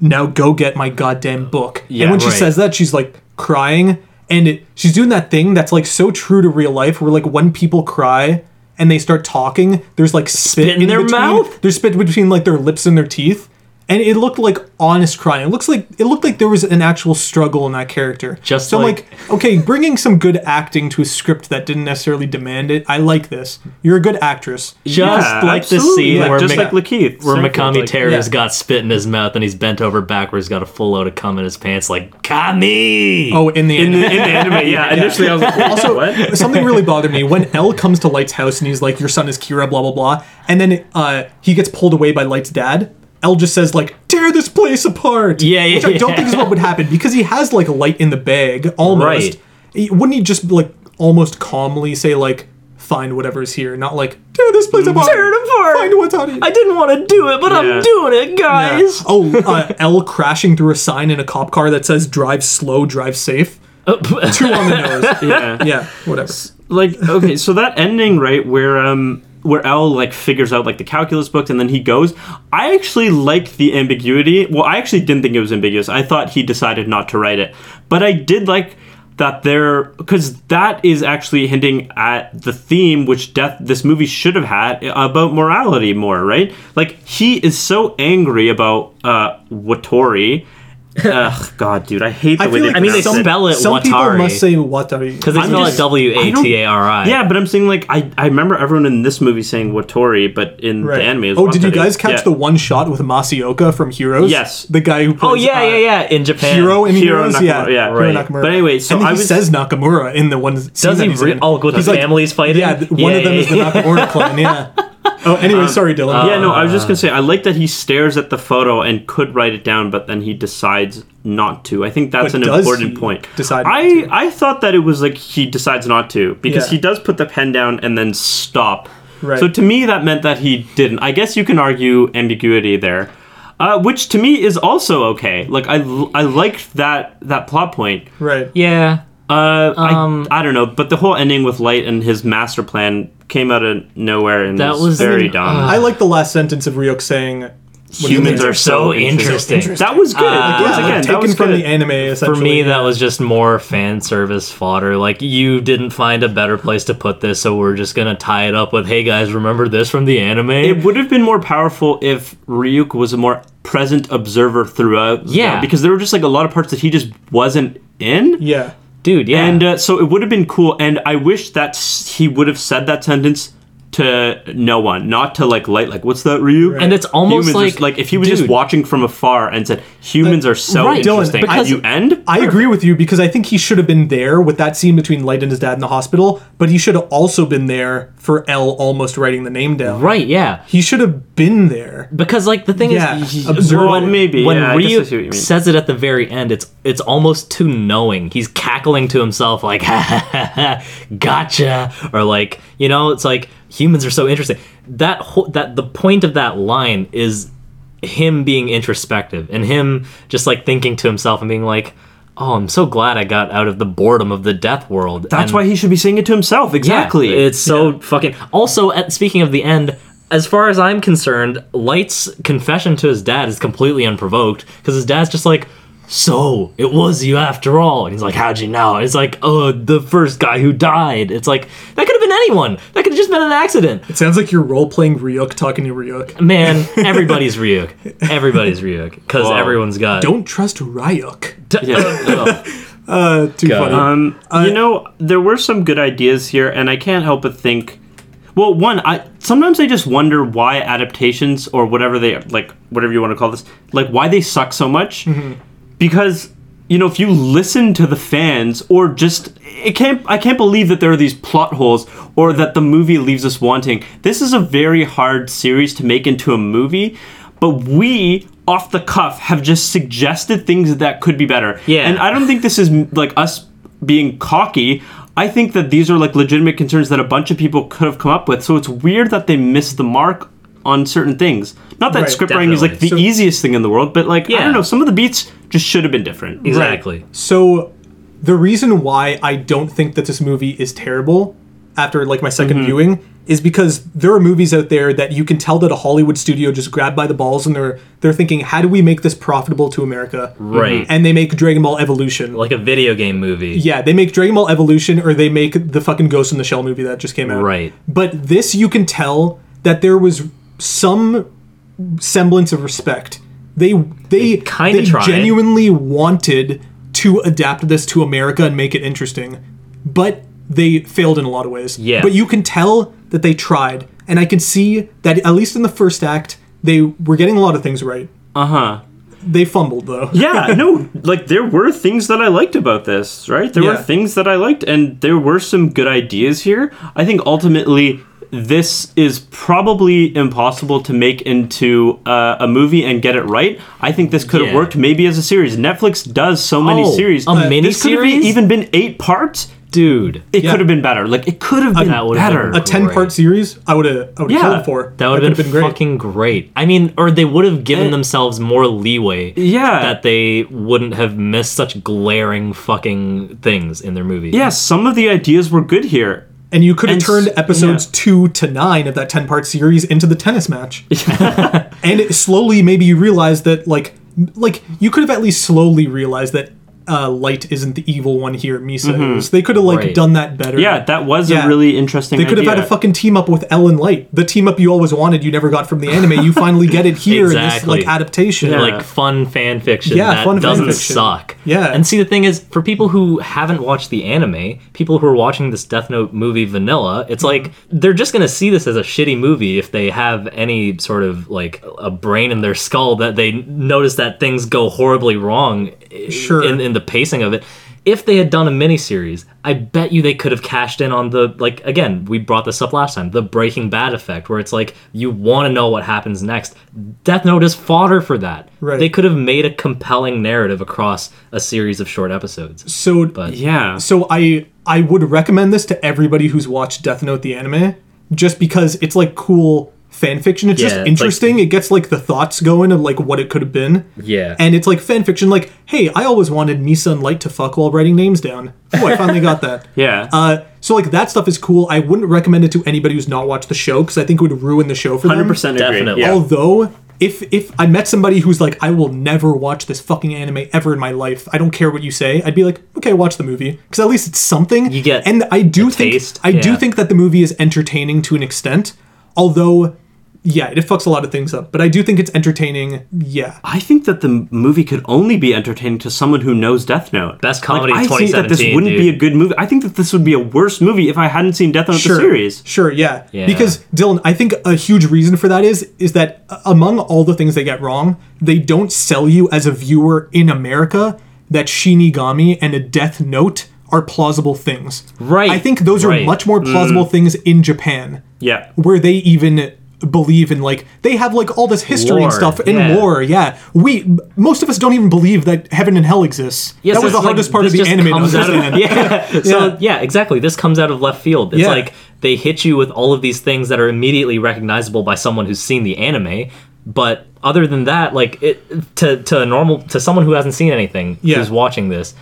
now go get my goddamn book." Yeah, and when she right. says that, she's like crying, and it, she's doing that thing that's like so true to real life, where like when people cry and they start talking, there's like spit, in their between- mouth? There's spit between like their lips and their teeth. And it looked like honest crying. It looks like it looked like there was an actual struggle in that character. Just so I'm like- like okay, bringing some good acting to a script that didn't necessarily demand it. I like this. You're a good actress. Just Yeah, like the scene Yeah, where, just Mc- like Lakeith, where Stanfield, Mikami like- Terrace Yeah. got spit in his mouth and he's bent over backwards, got a full load of cum in his pants, like Kami. Oh, in the in end. the, in the anime. Yeah, initially I was like, (laughs) also, what? something really bothered me when L comes to Light's house and he's like, "Your son is Kira," blah blah blah, and then uh, he gets pulled away by Light's dad. L just says like, "Tear this place apart." Yeah, yeah, Which I don't yeah. think is what would happen because he has like a Light in the bag almost. Right. He- Wouldn't he just like almost calmly say like, find whatever's here, not like tear this place apart. Tear it apart. Find what's on it. I didn't want to do it, but Yeah. I'm doing it, Yeah. guys. Oh, (laughs) uh, L crashing through a sign in a cop car that says "Drive slow, drive safe." Two on the nose. (laughs) Yeah. Yeah, whatever. like okay so that ending right where um where L like figures out like the calculus books and then he goes. I actually like the ambiguity. Well I actually didn't think it was ambiguous. I thought he decided not to write it. But I did like that there because that is actually hinting at the theme which death this movie should have had about morality more right? Like he is so angry about uh Watori Ugh, God, dude, I hate the I way feel they like I mean, they pronounce it. spell it Some people Watari. must say Watari. Because they I'm spell it just- W A T A R I. Yeah, but I'm saying like I, I remember everyone in this movie saying Watori, but in Right. the anime, it was oh, did you Watari. guys catch Yeah. the one shot with Masi Oka from Heroes? Yes. the guy who plays. Oh yeah, uh, yeah, yeah. In Japan. Hiro in Hiro Heroes, Nakamura, yeah, yeah. Right. Nakamura. But anyway, so and I he was- says Nakamura in the one. scene Does that he he's re- in. oh, with He's the families fighting? Yeah, th- one of them Yeah, is the yeah, yeah. Nakamura clan. Yeah. (laughs) Oh, anyway, sorry, Dylan. Yeah, no, I was just gonna say I like that he stares at the photo and could write it down, but then he decides not to. I think that's But an does important he point. decide not I I thought that it was like he decides not to because Yeah. he does put the pen down and then stop. Right. So to me, that meant that he didn't. I guess you can argue ambiguity there. Uh, which to me is also okay. Like I, I liked that that plot point. right. Yeah. Uh, Um, I, I don't know, but the whole ending with Light and his master plan came out of nowhere and That was, was- very I mean, dumb. I like the last sentence of Ryuk saying, do you Humans mean? are so interesting. interesting. That was good. Uh, Once yeah, again, like, that taken was from good. the anime. For Essentially, me, that was just more fan service fodder. Like you didn't find a better place to put this, so we're just gonna tie it up with, "Hey guys, remember this from the anime?" It would have been more powerful if Ryuk was a more present observer throughout. Yeah. though, because there were just like a lot of parts that he just wasn't in. yeah. Dude, yeah. And uh, so it would have been cool. And I wish that he would have said that sentence to no one, not to like light. Like, what's that, Ryuk? And it's almost Humans like- s- like if he was just watching from afar and said humans are so right, Dylan, interesting. because- you end. I agree with you because I think he should have been there with that scene between Light and his dad in the hospital, but he should have also been there for L almost writing the name down. right, yeah. He should have been there. Because like the thing Yeah, is, he- observe- Well, maybe, when yeah, I guess I see what you Ryuk says it at the very end, it's it's almost too knowing. He's cackling to himself like, ha, ha, ha, ha, "Gotcha," or like you know, it's like humans are so interesting. That whole, that the point of that line is him being introspective and him just like thinking to himself and being like, "Oh, I'm so glad I got out of the boredom of the death world." That's And- why he should be saying it to himself. Exactly. yeah, it's so fucking. Also, at, speaking of the end, as far as I'm concerned, Light's confession to his dad is completely unprovoked because his dad's just like, "So it was you after all," and he's like, "How'd you know?" It's like, "Oh, the first guy who died." It's like that could have been anyone. That could have just been an accident. It sounds like you're role playing Ryuk talking to Ryuk. Man, (laughs) everybody's Ryuk. Everybody's Ryuk because Wow. everyone's got. Don't trust Ryuk. yeah. Ugh. (laughs) Uh, too God. funny. Um, you know, there were some good ideas here, and I can't help but think. Well, one, I sometimes I just wonder why adaptations or whatever they like, whatever you want to call this, like why they suck so much. Because you know, if you listen to the fans, or just it can't, I can't believe that there are these plot holes, or that the movie leaves us wanting. This is a very hard series to make into a movie, but we off the cuff have just suggested things that could be better. Yeah. and I don't think this is like us being cocky. I think that these are like legitimate concerns that a bunch of people could have come up with. So it's weird that they missed the mark on certain things. Not that Right, script writing is like the. So- easiest thing in the world, but like I don't know, some of the beats just should have been different. exactly. So, the reason why I don't think that this movie is terrible after like my 2nd mm-hmm. viewing is because there are movies out there that you can tell that a Hollywood studio just grabbed by the balls and they're they're thinking, how do we make this profitable to America? Right. And they make Dragon Ball Evolution. Like a video game movie. yeah, they make Dragon Ball Evolution or they make the fucking Ghost in the Shell movie that just came out. Right. But this you can tell that there was some semblance of respect. They they they genuinely wanted to adapt this to America and make it interesting. But they failed in a lot of ways. Yeah. But you can tell that they tried. And I can see that at least in the first act, they were getting a lot of things right. Uh huh. They fumbled though. Yeah, (laughs) no, like there were things that I liked about this, right? There were things that I liked, and there were some good ideas here. I think ultimately this is probably impossible to make into uh, a movie and get it right. I think this could have Yeah. worked maybe as a series. Netflix does so many Oh, series. a This could have even been eight parts, dude. It Yeah. could have been better. Like it could have been That better. been A ten part series, I would have I would have Yeah, killed for. That would have could've been, fucking great. I mean, or they would have given Eh. themselves more leeway. Yeah. That they wouldn't have missed such glaring fucking things in their movie. yeah, some of the ideas were good here. And you could have turned episodes yeah. two to nine of that ten part series into the tennis match. (laughs) and it slowly maybe you realize that like like you could have at least slowly realized that uh, Light isn't the evil one here. Misa is. They could have like Right. done that better. Mm-hmm. Yeah, that was Yeah. a really interesting They could have had a fucking team up with L and Light, the team up you always wanted, you never got from the anime. You finally get it (laughs) here in this like adaptation. Yeah. like fun fan fiction Yeah, that fun doesn't fiction. suck. Yeah. And see the thing is for people who haven't watched the anime, people who are watching this Death Note movie vanilla, it's like they're just going to see this as a shitty movie if they have any sort of like a brain in their skull that they notice that things go horribly wrong Sure. in in the pacing of it. If they had done a miniseries, I bet you they could have cashed in on the like again, we brought this up last time, the Breaking Bad effect, where it's like you want to know what happens next. Death Note is fodder for that. Right. They could have made a compelling narrative across a series of short episodes. So But yeah. So I I would recommend this to everybody who's watched Death Note the anime, just because it's like cool fan fiction. It's Yeah, just it's interesting. it gets like the thoughts going of like what it could have been. Yeah. And it's like fan fiction. Like, hey, I always wanted Misa and Light to fuck while writing names down. Oh, I finally got that. (laughs) Yeah. Uh, so like that stuff is cool. I wouldn't recommend it to anybody who's not watched the show because I think it would ruin the show for them. 100% agree. Definitely. Yeah. Although, if if I met somebody who's like, I will never watch this fucking anime ever in my life. I don't care what you say. I'd be like, okay, watch the movie because at least it's something. You get and I do think taste, I do think that the movie is entertaining to an extent. Although, yeah, it fucks a lot of things up. But I do think it's entertaining. Yeah. I think that the movie could only be entertaining to someone who knows Death Note. Best comedy like, of I think that this wouldn't be a good movie. I think that this would be a worse movie if I hadn't seen Death Note the series. Sure, yeah. Yeah. Because Dylan, I think a huge reason for that is is that uh, among all the things they get wrong, they don't sell you as a viewer in America that Shinigami and a Death Note are plausible things. Right, I think those are right. much more plausible things in Japan, Yeah. where they even believe in like they have like all this history Lore, and stuff in yeah. war. Yeah, we most of us don't even believe that heaven and hell exists. yeah, that was the like, hardest part of the anime comes out of- understand. (laughs) yeah. (laughs) So yeah, exactly. This comes out of left field. It's Yeah. like they hit you with all of these things that are immediately recognizable by someone who's seen the anime, but other than that, like it to to a normal to someone who hasn't seen anything Yeah. who's watching this,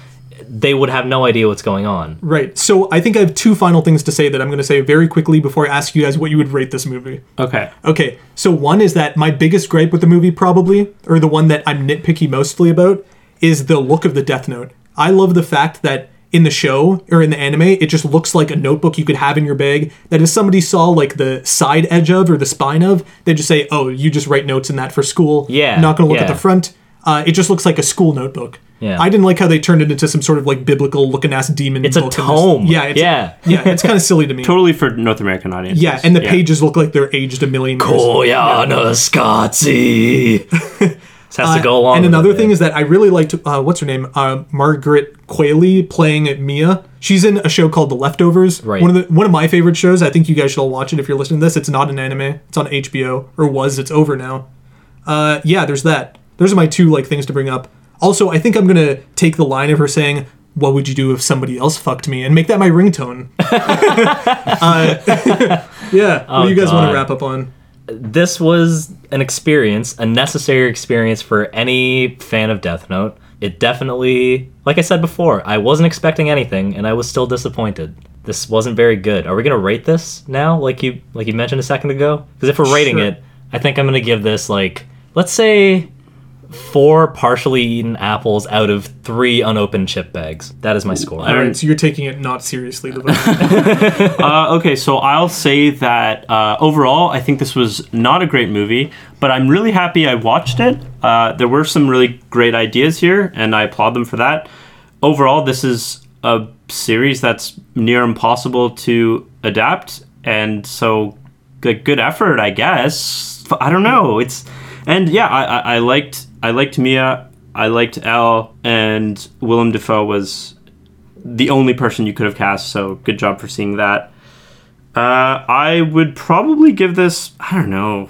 they would have no idea what's going on. Right. So I think I have two final things to say that I'm going to say very quickly before I ask you guys what you would rate this movie. Okay. Okay. So one is that my biggest gripe with the movie probably, or the one that I'm nitpicky mostly about, is the look of the Death Note. I love the fact that in the show or in the anime, it just looks like a notebook you could have in your bag that if somebody saw like the side edge of or the spine of, they just say, "Oh, you just write notes in that for school." Yeah, Not going to look at the front. Uh, it just looks like a school notebook. Yeah. I didn't like how they turned it into some sort of like biblical looking ass demon. It's a book this- tome. Yeah. It's, Yeah. Yeah. It's kind of silly to me. (laughs) Totally for North American audiences. Yeah, and the pages look like they're aged a million years. Koyaanisqatsi. (laughs) This has to go along. and another it, thing yeah. is that I really liked uh, what's her name, uh, Margaret Qualley playing Mia. She's in a show called The Leftovers. Right. One of the one of my favorite shows. I think you guys should all watch it if you're listening to this. It's not an anime. It's on HBO or was. It's over now. Uh, yeah, there's that. Those are my two like things to bring up. Also, I think I'm gonna take the line of her saying, "What would you do if somebody else fucked me?" and make that my ringtone. (laughs) uh, (laughs) yeah. what do you guys want to wrap up on? this was an experience, a necessary experience for any fan of Death Note. It definitely, like I said before, I wasn't expecting anything, and I was still disappointed. This wasn't very good. Are we gonna rate this now, like you like you mentioned a second ago? Because if we're rating Sure. it, I think I'm gonna give this like let's say four partially eaten apples out of three unopened chip bags. That is my score. All right, so you're taking it not seriously. The vote. (laughs) Uh, okay, so I'll say that uh, overall, I think this was not a great movie, but I'm really happy I watched it. Uh, there were some really great ideas here, and I applaud them for that. Overall, this is a series that's near impossible to adapt, and so good, good effort, I guess. I don't know. It's and yeah, I, I, I liked I liked Mia, I liked L, and Willem Dafoe was the only person you could have cast. So good job for seeing that. Uh, I would probably give this I don't know,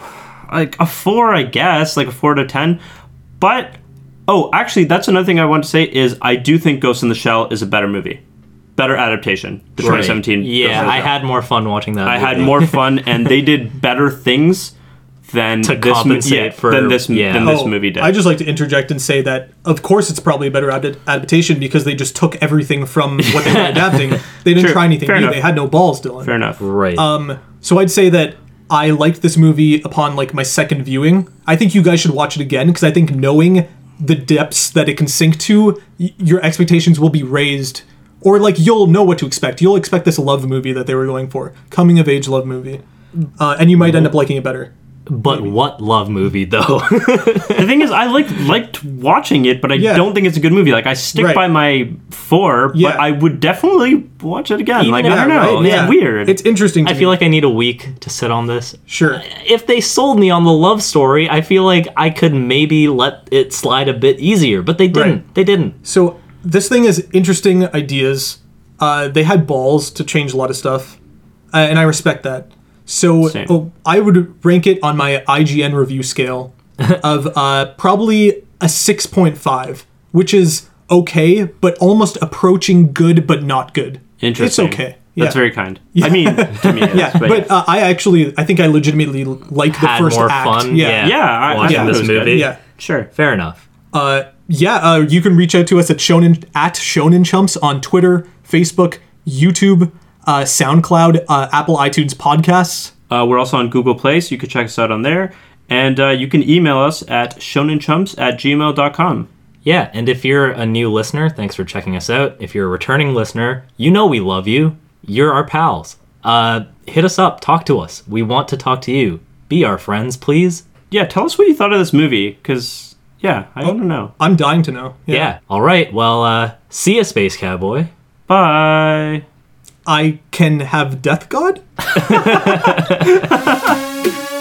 like a four, I guess, like a four to ten. But oh, actually, that's another thing I want to say is I do think Ghost in the Shell is a better movie. better adaptation. The 2017. Yeah, version. I had more fun watching that. I had more fun, (laughs) and they did better things than To this mo- compensate yeah, for- than this yeah. than this Oh, movie did. I just like to interject and say that, of course, it's probably a better ad- adaptation because they just took everything from what they were (laughs) adapting. They didn't True. try anything Fair new. enough. They had no balls, Dylan. Fair enough. right. Um, so I'd say that I liked this movie upon like my second viewing. I think you guys should watch it again because I think knowing the depths that it can sink to, y- your expectations will be raised, or like you'll know what to expect. You'll expect this love movie that they were going for, coming of age love movie, uh, and you might end up liking it better. But what love movie though? (laughs) The thing is, I like liked watching it, but I Yeah. don't think it's a good movie. Like I stick Right. by my four, Yeah. but I would definitely watch it again. Even like if- I don't know, right? it's Yeah. weird. It's interesting. To I me. feel like I need a week to sit on this. sure. If they sold me on the love story, I feel like I could maybe let it slide a bit easier, but they didn't. Right. They didn't. So this thing is interesting ideas. Uh, they had balls to change a lot of stuff, uh, and I respect that. So oh, I would rank it on my IGN review scale (laughs) of uh, probably a six point five, which is okay, but almost approaching good, but not good. Interesting. It's okay. That's very kind. I mean, (laughs) to me, it is, Yeah, but, but uh, I actually, I think I legitimately like the Had first more act. fun, Yeah, yeah. yeah, I, Watching I thought this it good. movie. yeah. Sure. Fair enough. Uh, yeah, uh, you can reach out to us at Shonen at Shonen Chumps on Twitter, Facebook, YouTube, uh, SoundCloud, uh, Apple iTunes podcasts. Uh, we're also on Google Play, so you can check us out on there. And uh, you can email us at shonenchumps at gmail.com. Yeah, and if you're a new listener, thanks for checking us out. If you're a returning listener, you know we love you. You're our pals. Uh, hit us up, talk to us. We want to talk to you. Be our friends, please. Yeah, tell us what you thought of this movie, because, yeah, I don't know. I'm dying to know. Yeah. All right. Well, uh, see ya, Space Cowboy. Bye. I can have Death God? (laughs)